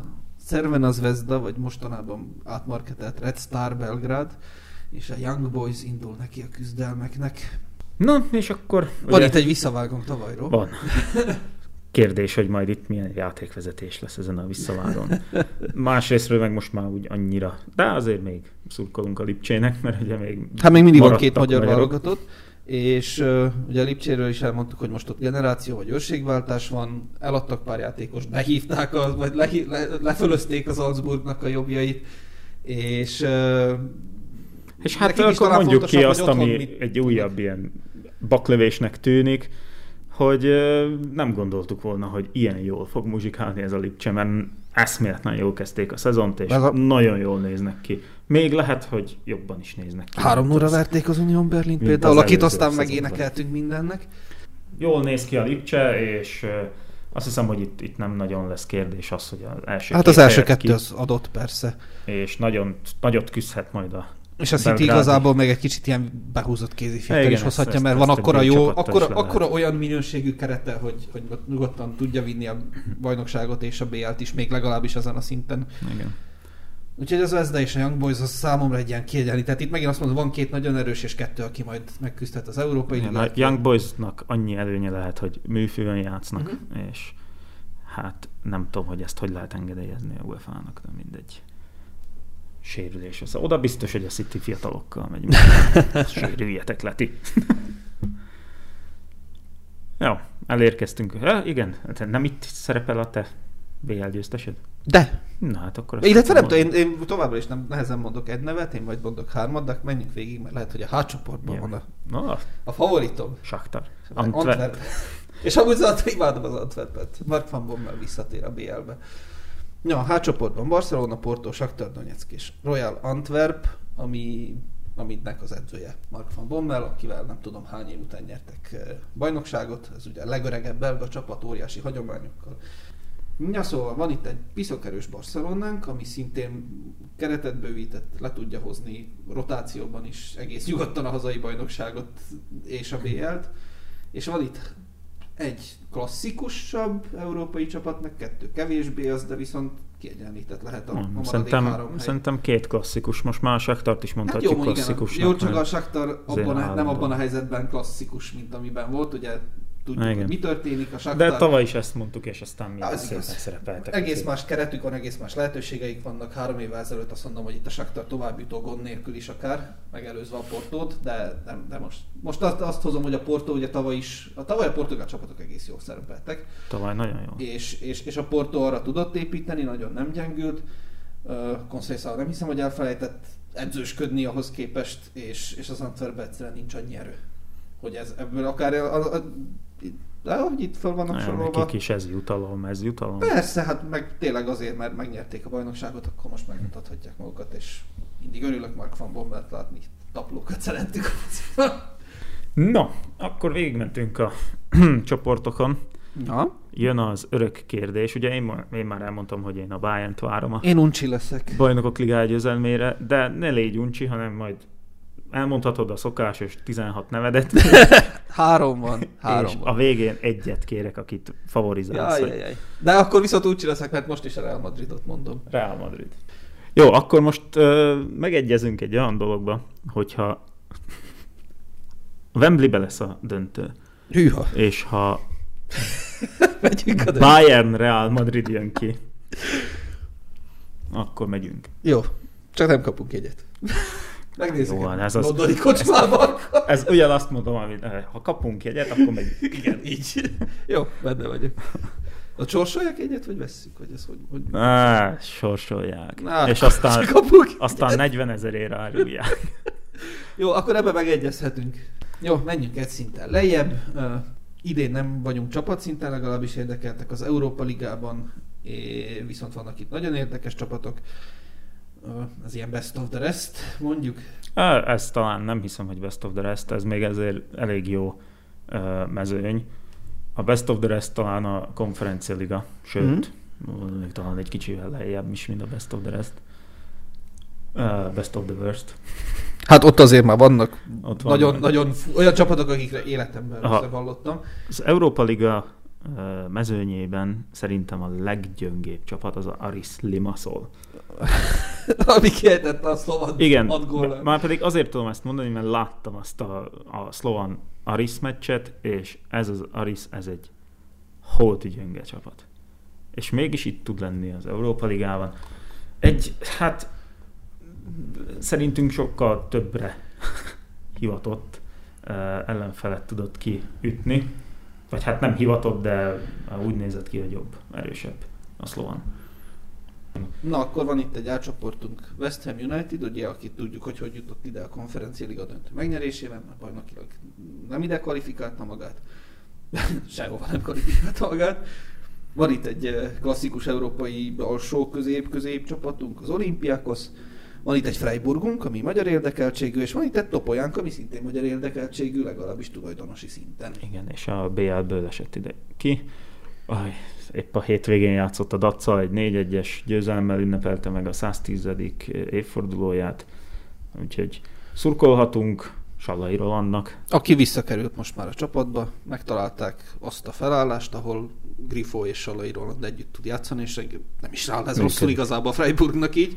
Cervena Zvezda, vagy mostanában átmarketelt Red Star Belgrád, és a Young Boys indul neki a küzdelmeknek. Na, és akkor... Van ugye- itt egy visszavágom tavalyról. Van. Kérdés, hogy majd itt milyen játékvezetés lesz ezen a visszavágon. Másrésztről meg most már úgy annyira, de azért még szurkolunk a Lipcsének, mert ugye még Hát még mindig van két magyar válogatott, és uh, ugye Lipcséről is elmondtuk, hogy most ott generáció vagy őrségváltás van, eladtak pár játékost, behívták, az, vagy le, le, lefölözték az Salzburgnak a jobbjait, és uh, És hát akkor mondjuk ki azt, ami mit egy újabb ilyen baklövésnek tűnik, hogy nem gondoltuk volna, hogy ilyen jól fog muzsikálni ez a Lipcse, mert eszméletlen jól kezdték a szezont, és a- nagyon jól néznek ki. Még lehet, hogy jobban is néznek ki. Három óra verték az Union Berlin például, akit aztán megénekeltünk mindennek. Jól néz ki a Lipcse, és azt hiszem, hogy itt, itt nem nagyon lesz kérdés az, hogy az első Hát az első kettő ki, az adott persze. és nagyon, nagyot küzdhet majd a És a City igazából még egy kicsit ilyen behúzott kézifékkel is ezt- hozhatja, ezt- mert ezt van a akkora jó, akkora, akkora olyan minőségű kerete, hogy, hogy nyugodtan tudja vinni a bajnokságot és a BL-t is, még legalábbis ezen a szinten. igen. Úgyhogy az Vezda és a Young Boys az számomra egy ilyen kiegyenlített. Itt megint azt mondom, van két nagyon erős és kettő, aki majd megküzdhet az Európai Igen, a. Young Boysnak annyi előnye lehet, hogy műfőn játsznak, uh-huh. és hát nem tudom, hogy ezt hogy lehet engedélyezni a UEFA-nak, de mindegy. Sérülés. Szóval oda biztos, hogy a City fiatalokkal megy. Sérüljetek, Leti. Jó, elérkeztünk. Ja, igen, hát nem itt szerepel a te BL győztesed? De. Na hát akkor... Illetve nem tudom, én, én továbbra is nem nehezen mondok egy nevet, én vagy mondok hármat, de menjünk végig, mert lehet, hogy a hátcsoportban van a, Na, a favoritom. Shakhtar. Antwerp. Antwerp. És amúgy az imádom az Antwerpet. Mark van Bommel visszatér a BL-be. Ja, a hátcsoportban Barcelona, Porto, Shakhtar Donetsk és Royal Antwerp, ami, aminek az edzője Mark van Bommel, akivel nem tudom hány év után nyertek bajnokságot. Ez ugye a legöregebb belga csapat, óriási hagyományokkal. Ja, szóval van itt egy piszokerős Barcelonánk, ami szintén keretet bővített, le tudja hozni rotációban is egész nyugodtan a hazai bajnokságot és a BL-t. És van itt egy klasszikusabb európai csapat, meg kettő kevésbé az, de viszont kiegyenlített lehet a, a Nem, maradék Szerintem, három hely. szerintem két klasszikus. Most már a Shaktart is Hát mondhatjuk jó, mondjuk igen, klasszikusnak. jó, csak a azért abban a, nem abban a helyzetben klasszikus, mint amiben volt, ugye tudjuk, Igen. hogy mi történik a Shakhtar. De tavaly is ezt mondtuk, és aztán mi Az szépen szerepeltek. Egész más keretük van, egész más lehetőségeik vannak. Három évvel ezelőtt azt mondom, hogy itt a Shakhtar tovább jutó gond nélkül is akár, megelőzve a Portót, de, de, de most, most azt, azt hozom, hogy a Porto ugye tavaly is, a tavaly a portugál csapatok egész jól szerepeltek, Tavaly nagyon jó. és, és, és a Porto arra tudott építeni, nagyon nem gyengült. Conceição nem hiszem, hogy elfelejtett edzősködni ahhoz képest, és, és az Antwerpben egyszerűen nincs annyi erő. Hogy ez ebből akár, a, a, a, de hogy itt fel vannak Nagyon sorolva. nekik is ez jutalom, ez jutalom. Persze, hát meg tényleg azért, mert megnyerték a bajnokságot, akkor most megmutathatják magukat, és mindig örülök Mark van Bommelt látni, taplókat szerettük a fociban. No, akkor végigmentünk a csoportokon. Na, Jön az örök kérdés. Ugye én, én már elmondtam, hogy én a Bayern-t várom a én uncsi leszek. bajnokok ligája győzelmére, de ne légy uncsi, hanem majd elmondhatod a szokásos 16 nevedet, Három van. Három és van. a végén egyet kérek, akit favorizálsz. Jaj, hogy jaj, jaj. De akkor viszont uncsi leszek, mert most is a Real Madridot mondom. Real Madrid. Jó, akkor most uh, megegyezünk egy olyan dologba, hogyha Wembleybe lesz a döntő, Hűha. és ha Megyünk a döntő. Bayern Real Madrid jön ki, akkor megyünk. Jó, csak nem kapunk egyet. Megnézzük. Jó, a hát ez az- Londoni kocsmában. Ez ugyanazt mondom, amit eh, ha kapunk jegyet, akkor megyünk. Igen, így. Jó, benne vagyok. A csorsolják egyet, vagy vesszük? Vagy ez hogy, hogy... Á, sorsolják. Na, és aztán, aztán 40 ezerére árulják. Jó, akkor ebbe megegyezhetünk. Jó, menjünk egy szinten lejjebb. Uh, idén nem vagyunk csapatszinten, legalábbis érdekeltek az Európa Ligában, viszont vannak itt nagyon érdekes csapatok. Az ilyen best of the rest, mondjuk. Ez talán nem hiszem, hogy Best of the Rest, ez még ezért elég jó mezőny. A Best of the Rest talán a konferencia liga, sőt, Mhm. még talán egy kicsivel lejjebb is, mint a Best of the Rest. Best of the Worst. Hát ott azért már vannak Ott van nagyon, nagyon olyan csapatok, akikre életemben Aha. összevallottam. Az Európa Liga mezőnyében szerintem a leggyöngébb csapat az a Aris Limassol. Ami kiejtette a szlovan Igen, hat már pedig azért tudom ezt mondani, mert láttam azt a, a szlovan Aris meccset, és ez az Aris, ez egy hóti gyönge csapat. És mégis itt tud lenni az Európa Ligában. Egy, hát szerintünk sokkal többre hivatott ellenfelet tudott kiütni. Vagy hát nem hivatott, de úgy nézett ki, hogy jobb, erősebb a szlovan. Na, akkor van itt egy átcsoportunk West Ham United, ugye, akit tudjuk, hogy hogy jutott ide a konferencia liga döntő megnyerésében, mert bajnokilag nem ide kvalifikálta magát, sehova nem kvalifikálta magát. Van itt egy eh, klasszikus európai alsó közép-közép csapatunk, az Olympiakos, van itt egy Freiburgunk, ami magyar érdekeltségű, és van itt egy Topolyánk, ami szintén magyar érdekeltségű, legalábbis tulajdonosi szinten. Igen, és a BL-ből esett ide ki. Aj, épp a hétvégén játszott a Dacsal, egy 4-1-es győzelemmel ünnepelte meg a 110. évfordulóját. Úgyhogy szurkolhatunk Sallai Rolandnak. Aki visszakerült most már a csapatba, megtalálták azt a felállást, ahol Grifo és Salai Roland együtt tud játszani, és nem is áll ez rosszul igazából a Freiburgnak így.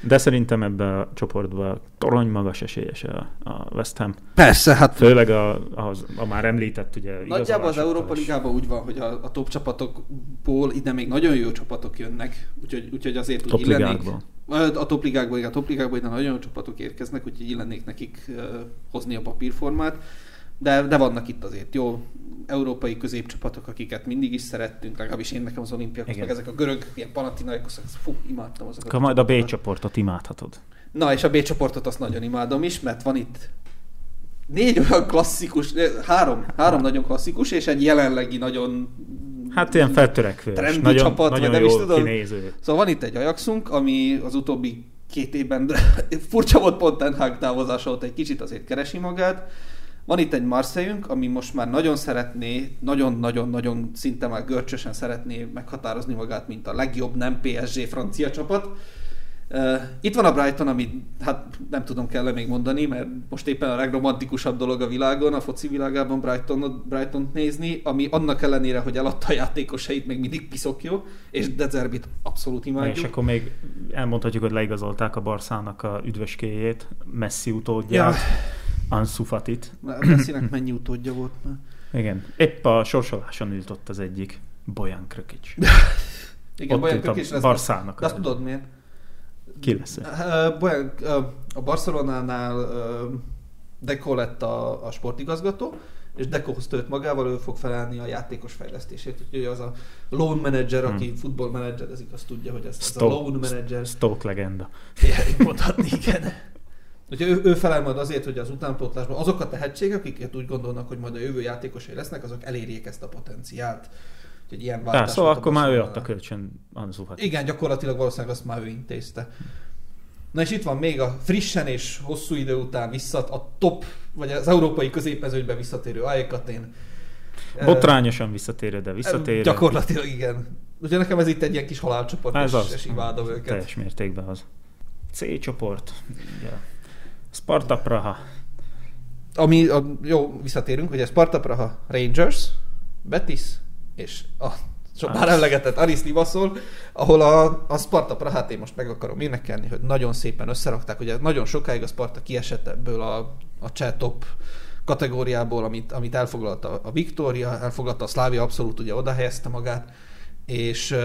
De szerintem ebbe a csoportba torony magas esélyese a, a West Ham. Persze, hát Főleg a, az, a már említett ugye nagyjából az Európa. Ligában úgy van, hogy a, a top csapatokból ide még nagyon jó csapatok jönnek, úgyhogy, úgyhogy azért úgy Top illenék. ligákból. A top ligákból, igen, a top ligákból ide nagyon jó csapatok érkeznek, úgyhogy illenék nekik uh, hozni a papírformát. De, de vannak itt azért jó európai középcsapatok, akiket mindig is szerettünk, legalábbis én nekem az olimpiák, meg ezek a görög, ilyen Panathinaikos, fú, imádtam azokat. Akkor majd a B csoportot imádhatod. Na, és a B csoportot azt nagyon imádom is, mert van itt négy olyan klasszikus, három, három nagyon klasszikus, és egy jelenlegi nagyon Hát ilyen feltörekvő, trendi nagyon, csapat, nagyon nem is tudom. kinéző. Szóval van itt egy Ajaxunk, ami az utóbbi két évben furcsa volt pont Ten Hag távozása óta egy kicsit azért keresi magát. Van itt egy Marseillünk, ami most már nagyon szeretné, nagyon-nagyon-nagyon szinte már görcsösen szeretné meghatározni magát, mint a legjobb nem PSG francia csapat. Uh, itt van a Brighton, amit hát nem tudom kell még mondani, mert most éppen a legromantikusabb dolog a világon, a foci világában Brighton, Brighton nézni, ami annak ellenére, hogy eladta a játékosait, még mindig piszok jó, és Dezerbit abszolút imádjuk. És akkor még elmondhatjuk, hogy leigazolták a Barszának a üdvöskéjét, Messi utódját, Ja. Ansu Fatit. Messinek mennyi utódja volt már. Igen, épp a sorsoláson ült ott az egyik, Bojan Krökic. Igen, Ott Bojan ült a Krökic lesz. Barszának. De azt tudod miért? Ki lesz? Bojan, a Barcelonánál Deco lett a, a sportigazgató, és Deco hozta őt magával, ő fog felállni a játékos fejlesztésért. Úgyhogy az a loan manager, aki Hmm. futballmenedzserezik, azt tudja, hogy ez, ez a loan manager. Stoke legenda. Igen, mondhatni, igen. Úgyhogy ő, ő felel majd azért, hogy az utánpótlásban azok a tehetségek, akiket úgy gondolnak, hogy majd a jövő játékosai lesznek, azok elérjék ezt a potenciált. Úgyhogy ilyen váltás szóval akkor már ő adta kölcsön Ansu Fatit. Igen, gyakorlatilag valószínűleg azt már ő intézte. Na és itt van még a frissen és hosszú idő után visszat, a top, vagy az európai középmezőnybe visszatérő Aekatén. Botrányosan visszatérő, de visszatérő. Gyakorlatilag igen. Ugye nekem ez itt egy ilyen kis halálcsoport, Ez és, az. és imádom őket. Teljes mértékben az. C csoport. Ugye. Sparta Praha. Ami, a, jó, visszatérünk, hogy ez Sparta Praha Rangers, Betis, és a so, már Aris. emlegetett Aris Limassol, ahol a, a Sparta Prahát én most meg akarom énekelni, hogy nagyon szépen összerakták, ugye nagyon sokáig a Sparta kiesett ebből a, a cseh top kategóriából, amit, amit elfoglalta a Victoria, elfoglalta a Slavia, abszolút ugye oda helyezte magát, és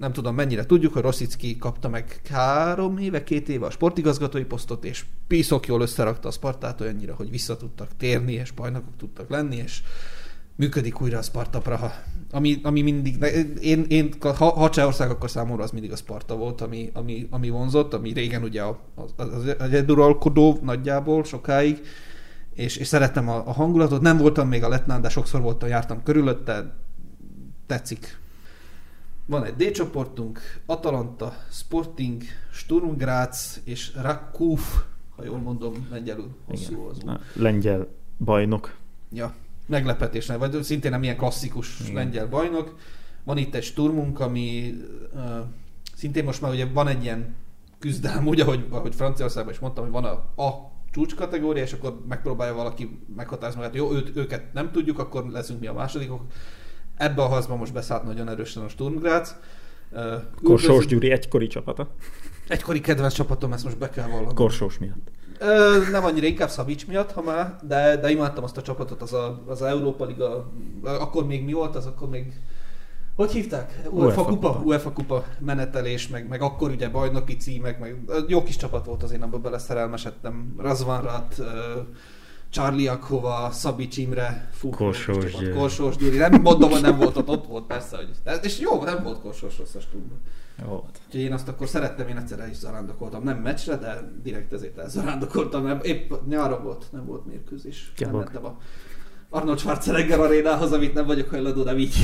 nem tudom mennyire tudjuk, hogy Rosicki kapta meg három éve, két éve a sportigazgatói posztot, és piszok jól összerakta a Spartát olyannyira, hogy vissza tudtak térni, és bajnokok tudtak lenni, és működik újra a Sparta Praha. Ami, ami mindig, én, én ha, ha Csehország, akkor számomra az mindig a Sparta volt, ami, ami, ami vonzott, ami régen ugye az, az, az egyeduralkodó nagyjából sokáig, és, és szerettem a, a hangulatot. Nem voltam még a Letnán, de sokszor voltam, jártam körülötte, tetszik. Van egy D csoportunk, Atalanta, Sporting, Sturm Graz és Rakuf, ha jól mondom, lengyelül hosszú az út. Lengyel bajnok. Ja, meglepetés, nem, vagy szintén nem ilyen klasszikus. Igen. lengyel bajnok. Van itt egy Sturmunk, ami uh, szintén most már ugye van egy ilyen küzdelem, úgy, ahogy, ahogy Franciaországban is mondtam, hogy van a, a csúcs kategória, és akkor megpróbálja valaki meghatározni magát, jó, őt, őket nem tudjuk, akkor leszünk mi a másodikok. Ebbe a harcban most beszállt nagyon erősen a Sturm Graz. Korsós Gyuri egykori csapata. Egykori kedvenc csapatom, ezt most be kell vallanom. Korsós miatt. Ö, nem annyira, inkább Szabics miatt, ha már, de, de imádtam azt a csapatot, az a, az a Európa Liga, akkor még mi volt, az akkor még, hogy hívták? UEFA, kupa, kupa. UEFA kupa menetelés, meg, meg akkor ugye bajnoki címek, meg jó kis csapat volt az én abban beleszerelmesedtem. Razvanrat, ö, Charlie Akova, Szabics Imre, fú, Korsós. Gyuri. Korsós Gyuri. Nem mondom, hogy nem volt ott, ott volt persze, hogy, de- és jó, nem volt Korsós rossz a stúdban. Volt. Úgyhogy én azt akkor szerettem, én egyszer el is zarándokoltam. Nem meccsre, de direkt ezért elzarándokoltam, mert épp nyáron volt, nem volt mérkőzés. Nem Gyalog. mentem a Arnold Schwarzenegger arénához, amit nem vagyok hajlandó nem így.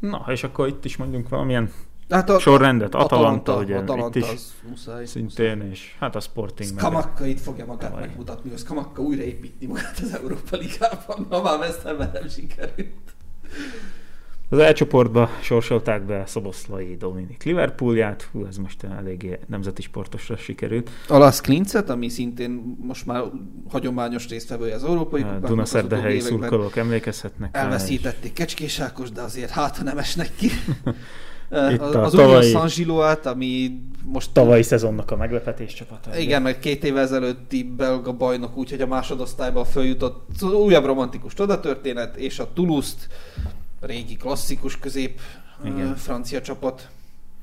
Na, és akkor itt is mondjunk valamilyen Hát a, sorrendet. Atalanta, Atalanta, ugye Atalanta itt is az muszáj. szintén, és hát a Sporting. Skamakka itt fogja magát Tavaly. megmutatni, hogy Skamakka újraépíti magát az Európa Ligában, ha már West nem sikerült. Az elcsoportba sorsolták be Szoboszlai Dominik Liverpoolját, hú, ez most eléggé nemzeti sportosra sikerült. A Las Klincet, ami szintén most már hagyományos résztvevője az Európai Dunaszerdahelyi utóbbi években. szurkolók emlékezhetnek. és Elveszítették Kecskés Ákos, de azért hát, ha nem esnek ki. Itt az az tavalyi- Union San ami most Tavalyi szezonnak a meglepetés csapata. Igen, meg két évvel ezelőtti belga bajnok, úgyhogy a másodosztályban följutott újabb romantikus csodatörténet, és a Toulouse-t, régi klasszikus közép Igen. ö, francia csapat,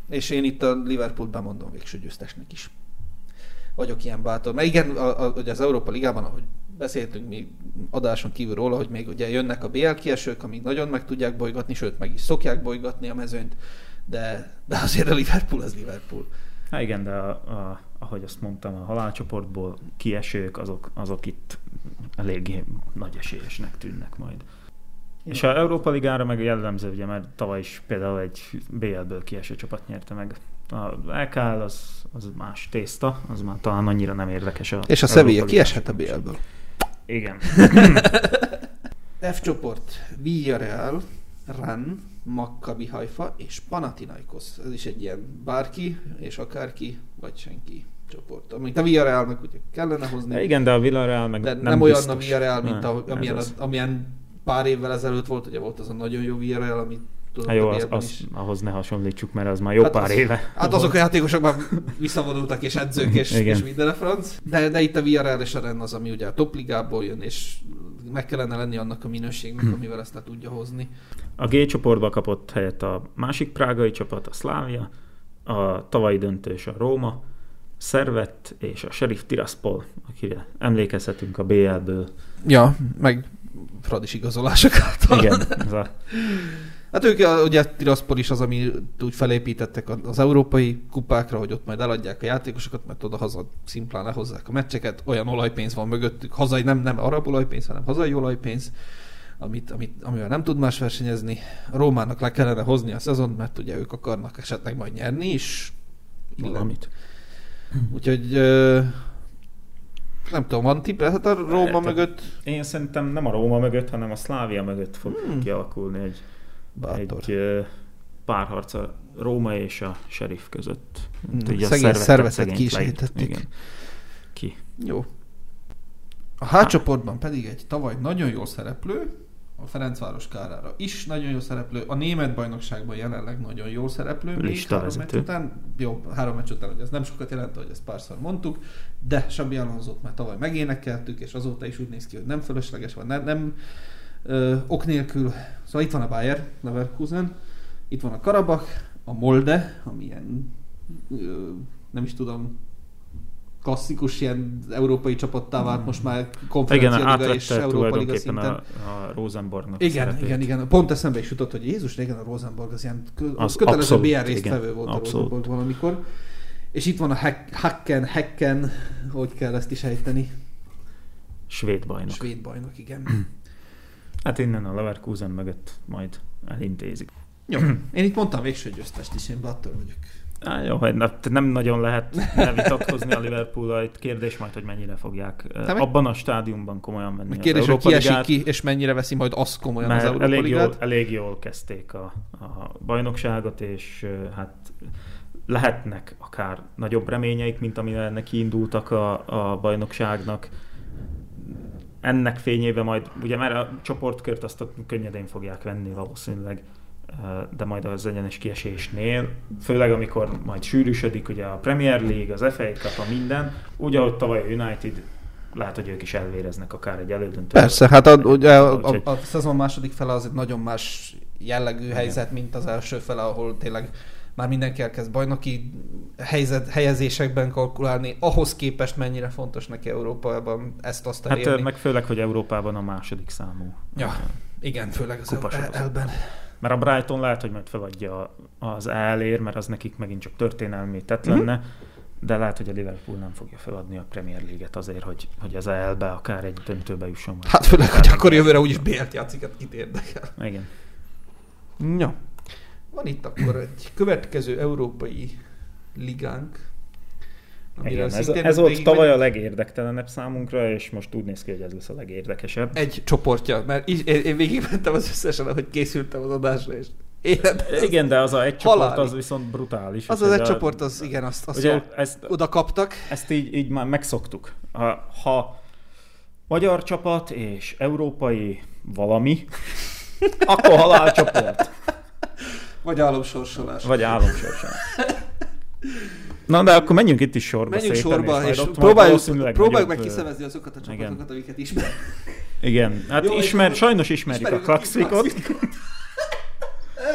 és én itt a Liverpoolt bemondom végső győztesnek is. vagyok ilyen bátor. Mert igen, a, a, ugye az Európa Ligában, ahogy beszéltünk mi adáson kívül róla, hogy még ugye jönnek a BL kiesők, amik nagyon meg tudják bolygatni, sőt meg is szokják bolygatni a mezőnyt, de, de azért a Liverpool az Liverpool. Hát igen, de a, a, ahogy azt mondtam, a halálcsoportból kiesők, azok, azok itt eléggé nagy esélyesnek tűnnek majd. Igen. És a Európa Ligára meg jellemző, ugye, mert tavaly is például egy BL-ből kieső csapat nyerte meg. A LKL az, az más tészta, az már talán annyira nem érdekes. A És a Sevilla kieshet a BL-ből. Igen. F csoport, Villarreal, Ran, Maccabi Haifa és Panathinaikos. Ez is egy ilyen bárki, és akárki, vagy senki csoport. Amit a Villarrealnak ugye kellene hozni. Ja, igen, de a Villarreal meg de nem, nem, olyan a Villarreal, mint a, amilyen, az, amilyen pár évvel ezelőtt volt, ugye volt az a nagyon jó Villarreal, amit Hát jó, az, az, is. ahhoz ne hasonlítsuk, mert az már jó Hát pár az- éve. Hát azok a játékosok már visszavonultak, és edzők, és, és minden a franc. De, de itt a Villarreal és a Rennes az, ami ugye a top ligából jön, és meg kellene lenni annak a minőségnek, Hm. amivel ezt le tudja hozni. A G csoportba kapott helyet a másik prágai csapat, a Slavia, a tavalyi döntős a Róma, Szervett és a Sheriff Tiraspol, akire emlékezhetünk a BL-ből. Ja, meg Fradis igazolások által. Igen, ez a, Hát ők ugye Tiraspol is az, ami úgy felépítettek az európai kupákra, hogy ott majd eladják a játékosokat, mert oda haza szimplán lehozzák a meccseket, olyan olajpénz van mögöttük, hazai, nem, nem arab olajpénz, hanem hazai olajpénz, amit, amit, amivel nem tud más versenyezni. A Rómának le kellene hozni a szezont, mert ugye ők akarnak esetleg majd nyerni is. Valamit. Úgyhogy nem tudom, van tipp, hát a Róma Érted. mögött Én szerintem nem a Róma mögött, hanem a Szlávia mögött fog hmm. kialakulni egy, bátor. egy párharc a Róma és a Sheriff között. Hmm, Ugye a szegény szervetet szegényt ki is. Igen. Ki? Jó. A H csoportban pedig egy tavaly nagyon jó szereplő, a Ferencváros kárára is nagyon jó szereplő, a német bajnokságban jelenleg nagyon jó szereplő. még Lista három vezető. meccs után, jó, három meccs után, hogy ez nem sokat jelent, hogy ezt párszor mondtuk, de Sabi Alonzót már tavaly megénekeltük, és azóta is úgy néz ki, hogy nem fölösleges, vagy nem, nem ö, ok nélkül. Szóval itt van a Bayer, Leverkusen, itt van a Karabach, a Molde, ami ilyen, ö, nem is tudom, klasszikus ilyen európai csapattá vált most már Igen, konferencia liga és Európa Liga szinten. a, a Rosenborgnak Igen, szerepét. igen, igen. Pont eszembe is jutott, hogy Jézus régen a Rosenborg az ilyen Az kötelező abszolút, BR igen. résztvevő volt a Abszolút. Rosenborg valamikor. És itt van a Hack- Hacken, Hacken, hogy kell ezt is ejteni. Svéd bajnok. Svéd bajnok, igen. Hát innen a Leverkusen mögött majd elintézik. Jó, én itt mondtam végső győztest is, én bátor vagyok. Á, jó, hogy ne- nem nagyon lehet vitatkozni a liverpool itt kérdés majd, hogy mennyire fogják Te abban a stádiumban komolyan venni az kérdés, hogy ki esik ki, és mennyire veszi majd azt komolyan az mert Európa elég jól, elég jól kezdték a, a bajnokságot, és hát lehetnek akár nagyobb reményeik, mint amire neki indultak a, a bajnokságnak. Ennek fényében majd, ugye már a csoportkört azt ott könnyedén fogják venni valószínűleg, de majd az egyenes kiesésnél, főleg amikor majd sűrűsödik ugye a Premier League, az FA Cup, a minden, úgy ahogy tavaly a United, lehet, hogy ők is elvéreznek akár egy elődöntő. Persze, hát a, ugye a, a, a, szezon második fele az egy nagyon más jellegű helyzet, mint az első fele, ahol tényleg már mindenki elkezd bajnoki helyzet, helyezésekben kalkulálni, ahhoz képest mennyire fontos neki Európában ezt-azt Hát elérni. ö, meg főleg, hogy Európában a második számú. Ja. Igen, főleg az elben. Mert a Brighton lehet, hogy majd feladja az elér, mert az nekik megint csak történelmi tett lenne, de lehet, hogy a Liverpool nem fogja feladni a Premier League-et azért, hogy, hogy az EL-be akár egy döntőbe jusson. Hát főleg, hogy akkor jövőre úgyis BL-t játszik, hát kit érdekel. Igen. Ja. Van itt akkor egy következő európai ligánk. Igen, ez, ez volt tavaly a legérdektelenebb számunkra, és most úgy néz ki, hogy ez lesz a legérdekesebb. Egy csoportja, mert így, én, én végigmentem az összesen, ahogy készültem az adásra, és életben Igen, de az a egy csoport Halálig. az viszont brutális. Az az egy a- csoport, az igen, azt, azt Ugye ezt, oda kaptak. ezt így, így már megszoktuk. Ha, ha magyar csapat és európai valami, akkor halálcsoport. Vagy álomsorsolás. Vagy álomsorsan. Na, de akkor menjünk itt is sorba Menjünk szépen, sorba, és, majd próbáljuk, próbáljuk meg kiszervezni azokat a csapatokat, igen. amiket ismer. Igen, hát Jó, és ismer, sajnos ismerjük a klaxikot.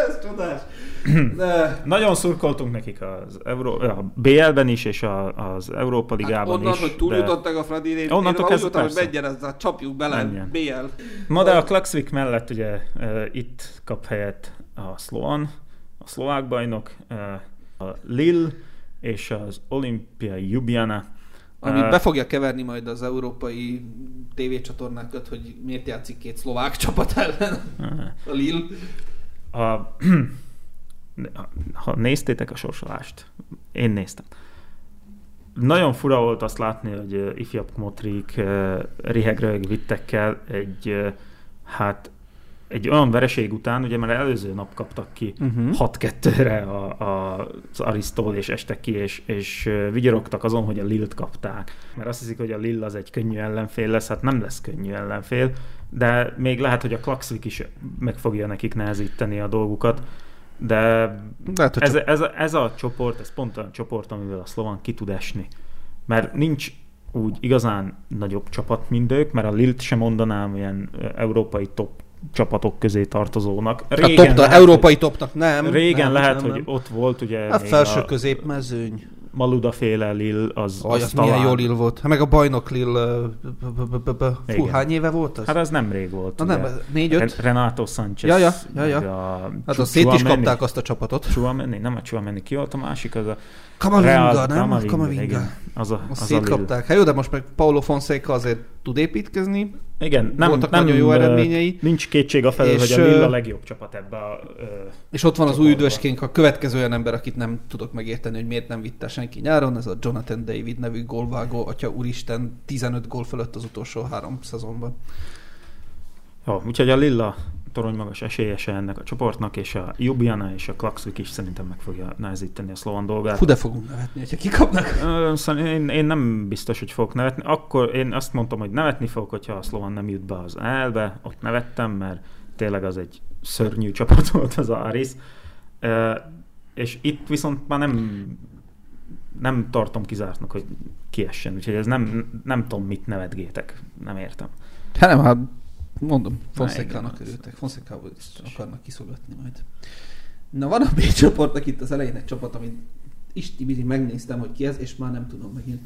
Ez csodás. De Nagyon szurkoltunk nekik az Euró... a BL-ben is, és a, az Európa hát Ligában onnan, is. hogy túljutottak a Fradi, én, Onnantól én úgy hogy persze. menjen ez, a csapjuk bele, Menjen. BL. Ma de a Klaxvik mellett ugye uh, itt kap helyet a Sloan, a szlovák bajnok, a Lille és az Olimpia Ljubljana. Amit be fogja keverni majd az európai tévécsatornákat, hogy miért játszik két szlovák csapat ellen a Lille. a, ha néztétek a sorsolást, én néztem. Nagyon fura volt azt látni, hogy ifjabb Motrik uh, Rihegrög vittek el egy, hát egy olyan vereség után, ugye mert előző nap kaptak ki Uh-huh. 6-2-re a, a, az Aristól, és estek ki, és, és vigyorogtak azon, hogy a Lilt kapták. Mert azt hiszik, hogy a Lill az egy könnyű ellenfél lesz, hát nem lesz könnyű ellenfél, de még lehet, hogy a Klaxvik is meg fogja nekik nehezíteni a dolgukat, de Lehet, hogy ez, ez, a, ez a csoport, ez pont olyan csoport, amivel a Slovan ki tud esni. Mert nincs úgy igazán nagyobb csapat, mint ők, mert a Lilt sem mondanám ilyen európai top csapatok közé tartozónak. a top, lehet, európai topnak nem. hogy, régen nem, lehet, nem, hogy nem. ott volt ugye A felső a középmezőny. Maluda féle Lil, az, Aj, az az milyen talán- jó Lille volt. Hát meg a bajnok b- fú, hány éve volt az? Hát az nem rég volt. Na nem, négy-öt? Ren- Renato Sanchez. Ja, ja, ja, ja. A Hát azt szét is kapták azt a csapatot. Chouameni, nem a Chouameni, ki volt a másik? Az a Kamavinga, nem? Kamavinga. Az a, az a szétkapták. Hát jó, de most meg Paulo Fonseca azért tud építkezni. Igen, nem, Voltak nem, nagyon jó eredményei. Nincs kétség a felől, hogy a Lille ö, a legjobb csapat ebbe a... Ö, És ott van az új üdvöskénk, a következő olyan ember, akit nem tudok megérteni, hogy miért nem vitte senki nyáron, ez a Jonathan David nevű gólvágó, atya úristen, 15 gól fölött az utolsó három szezonban. jó, úgyhogy a Lilla torony magas esélyese ennek a csoportnak, és a Ljubljana és a Klaxvik is szerintem meg fogja nehezíteni a szlovan dolgát. Fú, de fogunk nevetni, hogyha kikapnak. Szóval én, én nem biztos, hogy fogok nevetni. Akkor én azt mondtam, hogy nevetni fogok, hogyha a Slovan nem jut be az elbe. Ott nevettem, mert tényleg az egy szörnyű csapat volt az Aris. És itt viszont már nem nem tartom kizártnak, hogy kiessen. Úgyhogy ez nem, nem tudom, mit nevetgétek. Nem értem. Hát nem, hát mondom, Fonszecának örültek. Fonszecából akarnak kiszolgatni majd. Na van a B csoportnak itt az elején egy csapat, amit Istibiri megnéztem, hogy ki ez, és már nem tudom megint.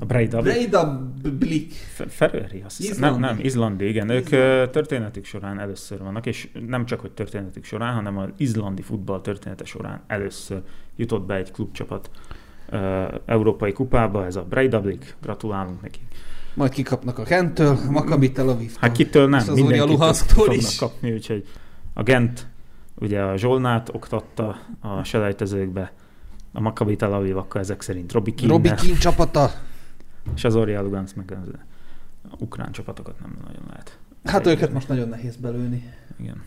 A Breida Breida Blik. Feröeri, azt hiszem. Izlandi. Nem, nem, Izlandi, igen. Ők Izlandi. ö, történetük során először vannak, és nem csak, hogy történetük során, hanem az izlandi futball története során először jutott be egy klubcsapat ö, európai kupába, ez a Breidablik, gratulálunk neki. Majd kikapnak a Kenttől, a Maccabi Tel Aviv. Hát kitől nem, mindenkitől is. kapni, úgyhogy a Gent ugye a Zsolnát oktatta a selejtezőkbe, a Maccabi Tel Aviv akkor ezek szerint Robi Keane, Robi Keane csapata. és az Orja Lugansk meg az ukrán csapatokat nem nagyon lehet. Hát őket most nagyon nehéz belőni. Igen.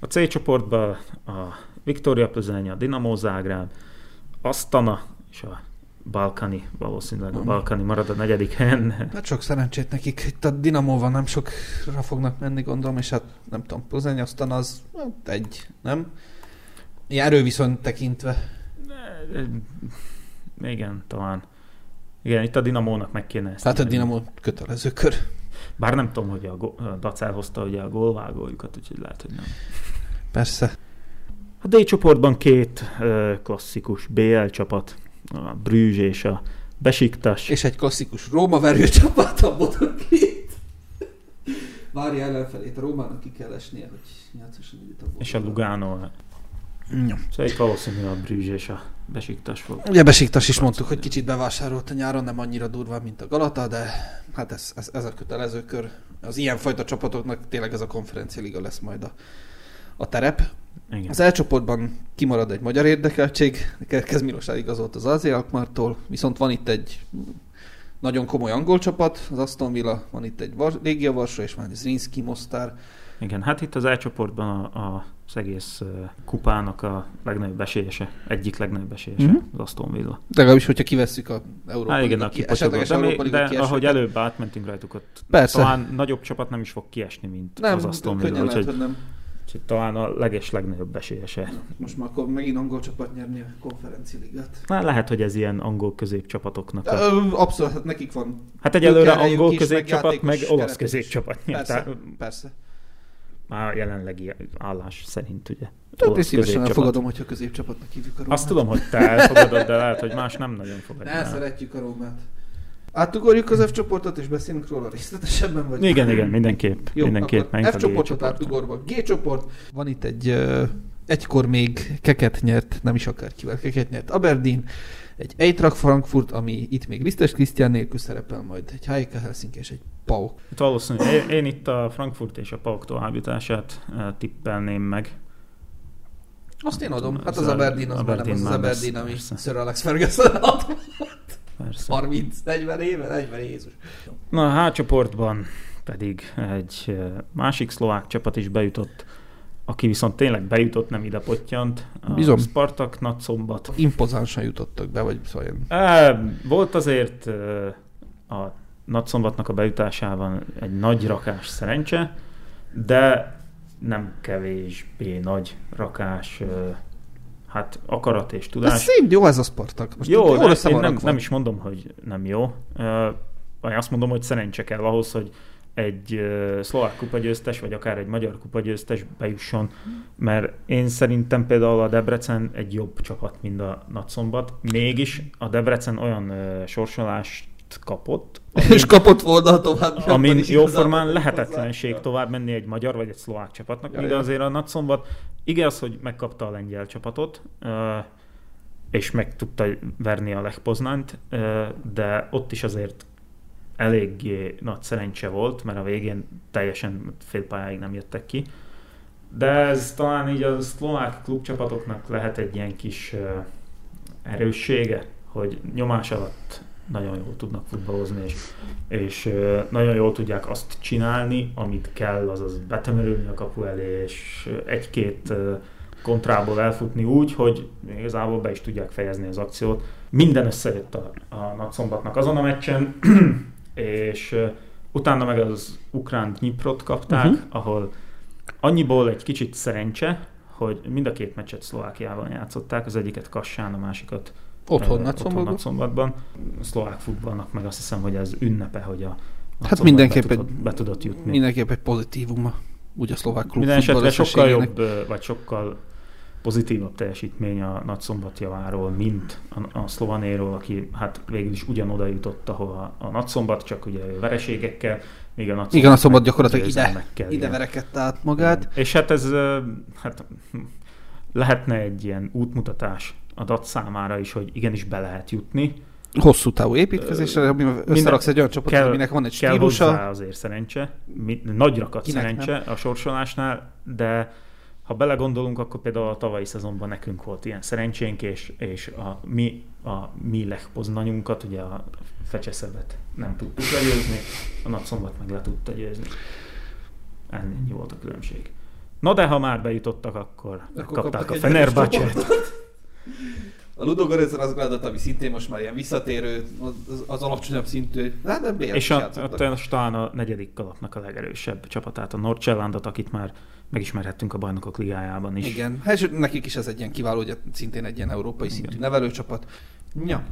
A C csoportban a Viktoria Plzeň, a Dinamo Zágráb, Astana és a Balkani, valószínűleg a Mhm. Balkani marad a negyedik helyen. Hát sok szerencsét nekik. Itt a Dinamóval nem sokra fognak menni, gondolom, és hát nem tudom, Plzeň aztán az hát egy, nem? Ilyen erőviszont tekintve. Igen, talán. Igen, itt a Dinamónak meg kéne ezt. Hát a. Dinamo kötelező kör. Bár nem tudom, hogy a, go- a Dacel hozta ugye a gólvágójukat, úgyhogy lehet, hogy nem. Persze. A D csoportban két ö, klasszikus BL csapat, a Brüzs és a Besiktas. És egy klasszikus Róma verő csapat, a két. Várja ellenfelét, a Rómának ki kell esnie, hogy játszasson itt a és a Lugano. Ja. Szóval itt valószínűleg a Brüzs és a Besiktas fog. Ugye Besiktas is mondtuk, hogy kicsit bevásárolt a nyáron, nem annyira durva, mint a Galata, de hát ez, ez, ez a kötelező kör. Az ilyenfajta csapatoknak tényleg ez a konferencia liga lesz majd a, a terep. Igen. Az elcsoportban kimarad egy magyar érdekeltség, Kerkez Milos eligazolt az Ázia Alkmartól, viszont van itt egy nagyon komoly angol csapat, az Aston Villa, van itt egy Var- Légia Varsó, és van egy Zrinski Mostar. Igen, hát itt az elcsoportban a, a, az egész kupának a legnagyobb esélyese, egyik legnagyobb esélyese, Mhm. mm-hmm. az Aston Villa. De legalábbis, hogyha kivesszük a Európa Hát igen, ki- esetleges de, Európa Liga de ahogy előbb átmentünk rajtuk, ott Persze. talán nagyobb csapat nem is fog kiesni, mint Nem, az Aston Villa, könnyen lehet, úgyhogy, hogy nem. Úgyhogy talán a leges legnagyobb esélyese. Most már akkor megint angol csapat nyerni a konferencialigát. Na, lehet, hogy ez ilyen angol középcsapatoknak a... Abszolút, hát nekik van. Hát egyelőre angol középcsapat, meg meg olasz középcsapat. nyert. Persze, Tehát persze. Már a jelenlegi állás szerint, ugye. Tehát én szívesen elfogadom, hogyha középcsapatnak hívjuk a Rómát. Azt tudom, hogy te elfogadod, de lehet, hogy más nem nagyon fogadja. Ne, szeretjük a Rómát. Átugorjuk az F csoportot, és beszélünk róla részletesebben, vagy? Igen, igen, mindenképp. Jó, mindenképp F csoportot átugorva. G csoport. Van itt egy ö, egykor még keket nyert, nem is akárkivel keket nyert Aberdeen, egy Eintracht Frankfurt, ami itt még Lisztes Krisztián nélkül szerepel, majd egy HJK Helsinki és egy PAOK. Itt valószínűleg én, én itt a Frankfurt és a PAOK eh, tippelném meg. Azt én adom. Hát Az Aberdeen az már nem Aberdeen az az Aberdeen, ami. Sir Alex Ferguson ad. Persze. 30-40 éve, 40 Jézus. Na, a H csoportban pedig egy másik szlovák csapat is bejutott, aki viszont tényleg bejutott, nem ide pottyant. A Bizony. Spartak Nagyszombat. Impozánsan jutottak be, vagy szóval E, volt azért a Nagyszombatnak a bejutásában egy nagy rakás szerencse, de nem kevésbé nagy rakás, hát akarat és De tudás. szép, jó ez a Spartak. Most jó, jól de én nem, nem is mondom, hogy nem jó. Uh, azt mondom, hogy szerencse kell ahhoz, hogy egy uh, szlovák kupagyőztes, vagy akár egy magyar kupagyőztes bejusson, mert én szerintem például a Debrecen egy jobb csapat, mint a Nagyszombat. Mégis a Debrecen olyan uh, sorsolást kapott, És kapott volna tovább. amin jóformán lehetetlenség hozzá. tovább menni egy magyar vagy egy szlovák csapatnak, Ja, ja. azért a Nagyszombat igaz, hogy megkapta a lengyel csapatot, és meg tudta verni a ö, de ott is azért eléggé nagy szerencse volt, mert a végén teljesen félpályáig nem jöttek ki. De ez talán így a szlovák klubcsapatoknak lehet egy ilyen kis erőssége, hogy nyomás alatt nagyon jól tudnak futballozni, és, és nagyon jól tudják azt csinálni, amit kell, azaz betömörülni a kapu elé, és egy-két kontrából elfutni úgy, hogy igazából be is tudják fejezni az akciót. Minden összejött a, a Nagyszombatnak azon a meccsen, és utána meg az ukrán Dniprot kapták, uh-huh. ahol annyiból egy kicsit szerencse, hogy mind a két meccset Szlovákiában játszották, az egyiket Kassán, a másikat Otthon Nagyszombatban. Nagyszombatban. Szlovák futballnak meg azt hiszem, hogy ez ünnepe, hogy a Hát mindenképp be egy, tudott, be tudott jutni. mindenképp egy pozitívuma. Úgy a szlovák klub Minden esetre sokkal jobb, vagy sokkal pozitívabb teljesítmény a Nagyszombat javáról, mint a, a Szlovanéról, aki hát végül is ugyanoda jutott, ahova a Nagyszombat, csak ugye vereségekkel, míg a Nagyszombat, Igen, a szombat gyakorlatilag ide, ide igen. verekedte át magát. És hát ez hát, hm, lehetne egy ilyen útmutatás a DAT számára is, hogy igenis be lehet jutni. Hosszú távú építkezésre, amivel összeraksz egy olyan csapatot, kell- aminek van egy Kell stílusa. hozzá azért szerencse, nagy rakat Kinek szerencse a sorsolásnál, de ha belegondolunk, akkor például a tavalyi szezonban nekünk volt ilyen szerencsénk, és, és a mi, a mi Lech Poznanyunkat, ugye a Fecseszebet nem tudtuk legyőzni, a Nagyszombat meg le tudta győzni. Ennyi volt a különbség. Na de ha már bejutottak, akkor, Akkor kaptak a egy A Ludogorez Razgradot, ami szintén most már ilyen visszatérő, az, az, az alacsonyabb szintű, hát de BL És a, a, talán a negyedik kalapnak a legerősebb csapatát, a Norcsellandot, akit már megismerhettünk a bajnokok ligájában is. Igen, hát és nekik is ez egy ilyen kiváló, ugye szintén egy ilyen európai Igen. szintű nevelőcsapat. Ja,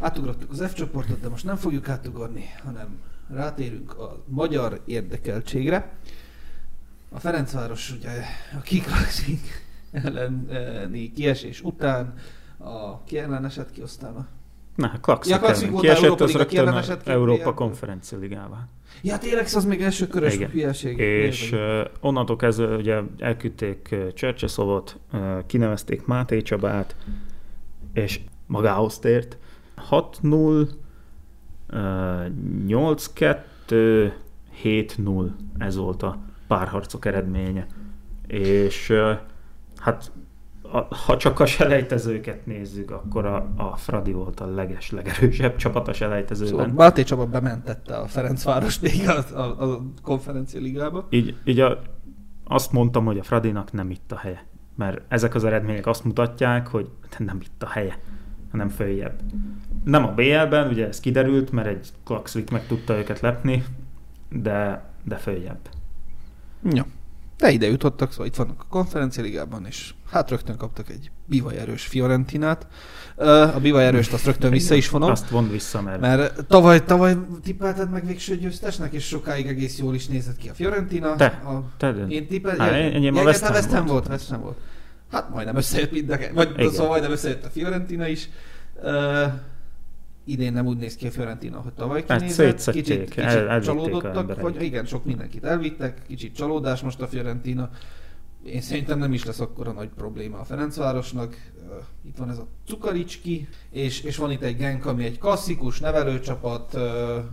átugrottuk az F csoportot, de most nem fogjuk átugorni, hanem rátérünk a magyar érdekeltségre. A Ferencváros ugye a kiklasszik elleni kiesés után, a ki ellen esett ki aztán a... Na, Ja, Klaxik ellen. volt Kiesett az rögtön a Európa konferencia ligává. Ja, tényleg az még első körös Igen. hülyeség. És uh, onnantól kezdve ugye elküldték Csercseszovot, uh, kinevezték Máté Csabát, és magához tért. 6-0, uh, 8-2, 7-0, ez volt a párharcok eredménye. És uh, hát a, ha csak a selejtezőket nézzük, akkor a, a Fradi volt a leges, legerősebb csapat a selejtezőben. Szóval Máté Csaba bementette a Ferencváros még a, a, a konferencia ligába. így, így a, azt mondtam, hogy a Fradinak nem itt a helye. Mert ezek az eredmények azt mutatják, hogy nem itt a helye, hanem följebb. Nem a BL-ben, ugye ez kiderült, mert egy Klaxvik meg tudta őket lepni, de, de följebb. Ja. De ide jutottak, szóval itt vannak a konferencialigában, és hát rögtön kaptak egy bivaj erős Fiorentinát. A bivaj erőst azt rögtön vissza is vonom. Azt vond vissza, mert... Mert tavaly, tavaly tippelted meg végső győztesnek, és sokáig egész jól is nézett ki a Fiorentina. Te, a, te én tippel, hát, enyém a ja, West West Ham West Ham volt. volt. West Ham volt. Hát majdnem összejött mind a vagy Igen. szóval majdnem összejött a Fiorentina is. Idén nem úgy néz ki a Fiorentina, hogy tavaly Hát kinézett. szétszették, kicsit, kicsit el- csalódottak, vagy igen, sok mindenkit elvittek, kicsit csalódás most a Fiorentina. Én szerintem nem is lesz akkora nagy probléma a Ferencvárosnak. Itt van ez a Cukaricski, és, és van itt egy Genk, ami egy klasszikus nevelőcsapat,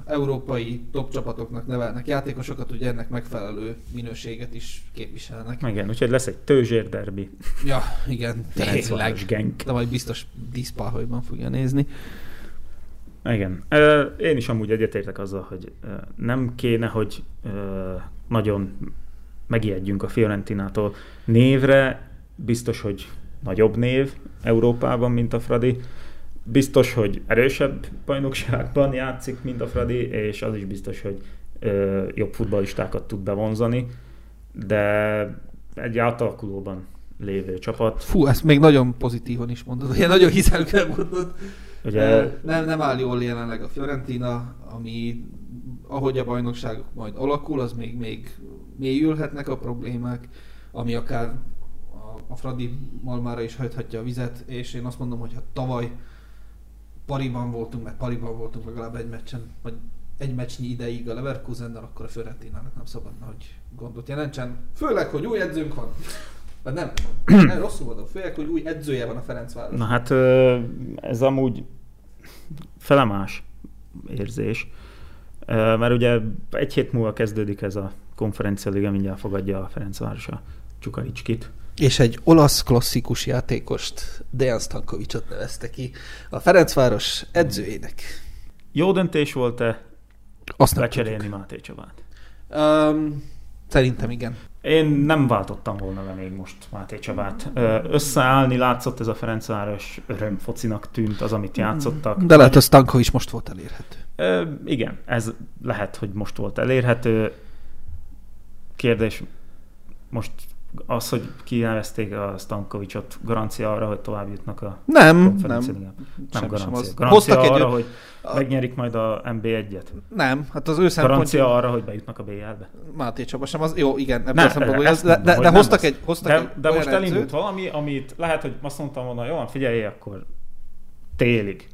európai top csapatoknak nevelnek játékosokat, ugye ennek megfelelő minőséget is képviselnek. Igen, úgyhogy lesz egy tőzsér derbi. Ja, igen, tényleg. Genk. De majd biztos díszpáholyban fogja nézni. Igen. Én is amúgy egyetértek azzal, hogy nem kéne, hogy nagyon megijedjünk a Fiorentinától. Névre biztos, hogy nagyobb név Európában, mint a Fradi. Biztos, hogy erősebb bajnokságban játszik, mint a Fradi, és az is biztos, hogy jobb futballistákat tud bevonzani, de egy átalakulóban lévő csapat. Fú, ezt még nagyon pozitívan is mondod, ilyen nagyon hiszeműen mondod. Ugye, Nem, nem áll jól jelenleg a Fiorentina, ami ahogy a bajnokság majd alakul, az még, még mélyülhetnek a problémák, ami akár a, a Fradi malmára is hajthatja a vizet, és én azt mondom, hogy ha tavaly Pariban voltunk, mert Pariban voltunk legalább egy meccsen, vagy egy meccsnyi ideig a Leverkusennel, akkor a Fiorentinának nem szabadna, hogy gondot jelentsen. Főleg, hogy új edzőnk van. Vagy nem, nem rosszul mondom, főleg, hogy új edzője van a Ferencváros. Na hát ez amúgy felemás érzés, mert ugye egy hét múlva kezdődik ez a konferencia liga, mindjárt fogadja a Ferencváros a Csukaricskit. És egy olasz klasszikus játékost, Dejan Stankovicsot nevezte ki a Ferencváros edzőjének. Jó döntés volt-e Azt nem lecserélni Máté Csabát? Um, szerintem igen. Én nem váltottam volna le még most Máté Csabát. Összeállni látszott ez a Ferencváros, örömfocinak tűnt az, amit játszottak. De lehet, hogy Stankovics most volt elérhető. Ö, igen, ez lehet, hogy most volt elérhető. Kérdés, most az, hogy kinevezték a Stankovicsot, garancia arra, hogy tovább jutnak a Nem, nem. ligába? Nem Semmi sem garancia. az. Garancia Hoztak egy arra, ö- hogy megnyerik majd a MB1-et? Nem, hát az ő szempontja... Garancia arra, hogy bejutnak a BL-be? Máté Csaba sem az. Jó, igen, ebből Ne, a szempontból, ez, de, de, de nem hoztak az. egy, hoztak De, egy de most olyan elindult edzőt, valami, amit lehet, hogy azt mondtam volna, jó, van, figyelj, akkor télig.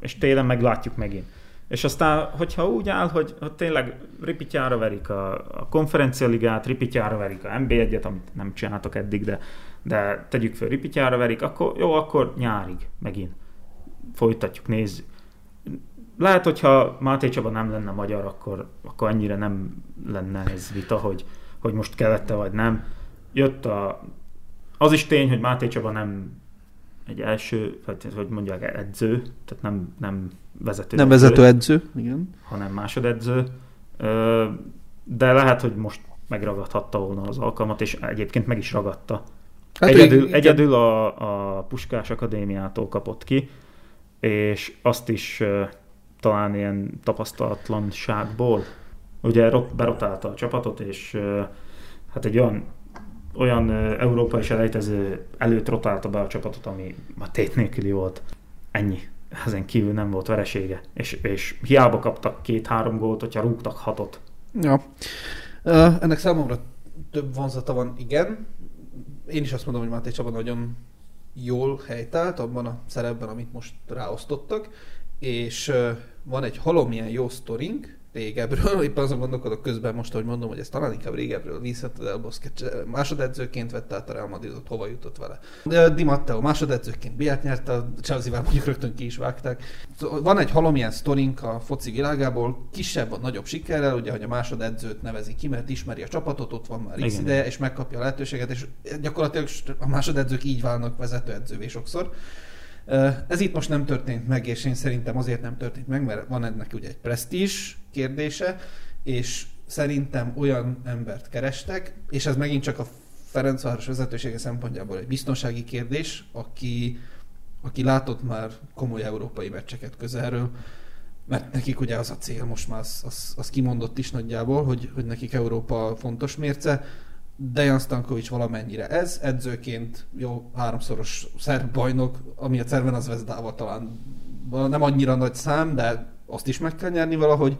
És télen meglátjuk megint. És aztán, hogyha úgy áll, hogy, hogy tényleg ripityára verik a, a konferencialigát, ripityára verik a MB1-et, amit nem csináltak eddig, de, de tegyük föl, ripityára verik, akkor jó, akkor nyárig megint folytatjuk, nézzük. Lehet, hogyha Máté Csaba nem lenne magyar, akkor, akkor annyira nem lenne ez vita, hogy, hogy most kellette vagy nem. Jött a... Az is tény, hogy Máté Csaba nem egy első, hogy mondják, edző, tehát nem, nem vezető nem edző, vezető edző, igen. hanem másodedző. De lehet, hogy most megragadhatta volna az alkalmat, és egyébként meg is ragadta. Hát egyedül, igen. egyedül a, a Puskás Akadémiától kapott ki, és azt is talán ilyen tapasztalatlanságból, ugye rot- berotálta a csapatot, és hát egy olyan, olyan európai selejtező előtt rotálta be a csapatot, ami a tét nélküli volt. Ennyi. Ezen kívül nem volt veresége. És, és hiába kaptak két-három gólt, hogyha rúgtak hatot. Ja. Ennek számomra több vonzata van, igen. Én is azt mondom, hogy Máté Csaba nagyon jól helytált abban a szerepben, amit most ráosztottak, és van egy halomilyen jó sztorink régebről, éppen azon gondolkodok közben most, hogy mondom, hogy ez talán inkább régebről Vincent Del Bosque másodedzőként vette át a Real Madridot, hova jutott vele. De Di Matteo másodedzőként Biát nyerte, a Chelsea-vel mondjuk rögtön ki is vágták. Szóval Van egy halomilyen sztorink a foci világából, kisebb vagy nagyobb sikerrel, ugye, hogy a másodedzőt nevezi ki, mert ismeri a csapatot, ott van már x ideje, és megkapja a lehetőséget, és gyakorlatilag a másodedzők így válnak vezetőedzővé sokszor. Ez itt most nem történt meg, és én szerintem azért nem történt meg, mert van ennek ugye egy presztízs kérdése, és szerintem olyan embert kerestek, és ez megint csak a Ferencváros vezetősége szempontjából egy biztonsági kérdés, aki, aki látott már komoly európai meccseket közelről, mert nekik ugye az a cél, most már az, az, az kimondott is nagyjából, hogy, hogy nekik Európa fontos mérce, Dejan Stankovic valamennyire ez, edzőként jó háromszoros szerb bajnok, ami a Cerven Zvezdával talán nem annyira nagy szám, de azt is meg kell nyerni valahogy.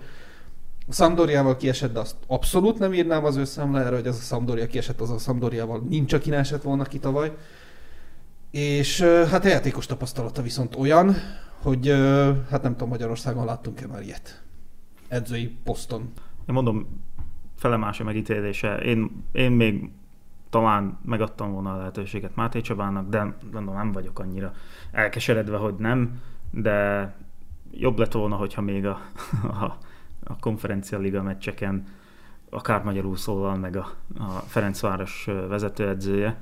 A Sampdoriával kiesett, de azt abszolút nem írnám az ő számlára, hogy az a Sampdoria kiesett, az a Sampdoriával nincs, aki ne esett volna ki tavaly. És hát a játékos tapasztalata viszont olyan, hogy hát nem tudom, Magyarországon láttunk-e már ilyet. Edzői poszton. Én mondom, felemás a megítélése. Én, én még talán megadtam volna a lehetőséget Máté Csabának, de mondom, nem vagyok annyira elkeseredve, hogy nem, de jobb lett volna, hogyha még a, a, a konferencia liga meccseken akár magyarul szólal meg a, a Ferencváros vezetőedzője.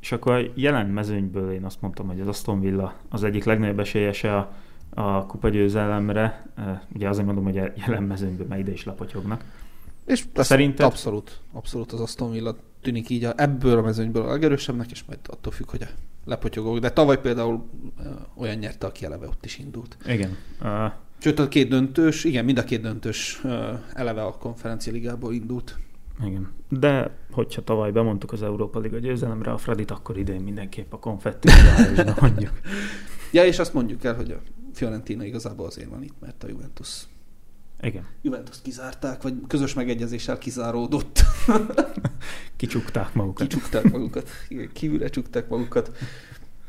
És akkor a jelen mezőnyből én azt mondtam, hogy az Aston Villa az egyik legnagyobb esélyese a, a kupa győzelemre. Ugye azért mondom, hogy a jelen mezőnyből, mert ide is lepotyognak. És Szerintem abszolút, abszolút az Aston Villa tűnik így a, ebből a mezőnyből a legerősebbnek, és majd attól függ, hogy a lepotyogok. De tavaly például olyan nyerte, aki eleve ott is indult. Igen. Uh... Sőt, a két döntős, igen, mind a két döntős eleve a konferencia ligából indult. Igen. De hogyha tavaly bemondtuk az Európa Liga győzelemre a Fredit, akkor idén mindenképp a konfetti mondjuk. ja, és azt mondjuk el, hogy a Fiorentina igazából azért van itt, mert a Juventus igen. Juventus kizárták, vagy közös megegyezéssel kizáródott. Kicsukták magukat. Kicsukták magukat. Igen, kívülre csukták magukat.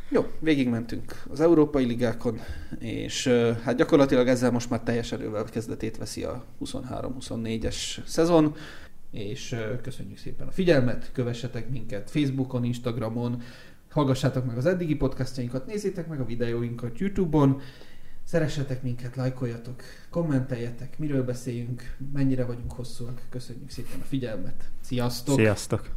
Jó, végigmentünk az európai ligákon, és hát gyakorlatilag ezzel most már teljes erővel kezdetét veszi a 23-24-es szezon, és köszönjük szépen a figyelmet, kövessetek minket Facebookon, Instagramon, hallgassátok meg az eddigi podcastjainkat, nézzétek meg a videóinkat YouTube-on, Szeressetek minket, lájkoljatok, kommenteljetek, miről beszéljünk, mennyire vagyunk hosszúak. Köszönjük szépen a figyelmet. Sziasztok! Sziasztok!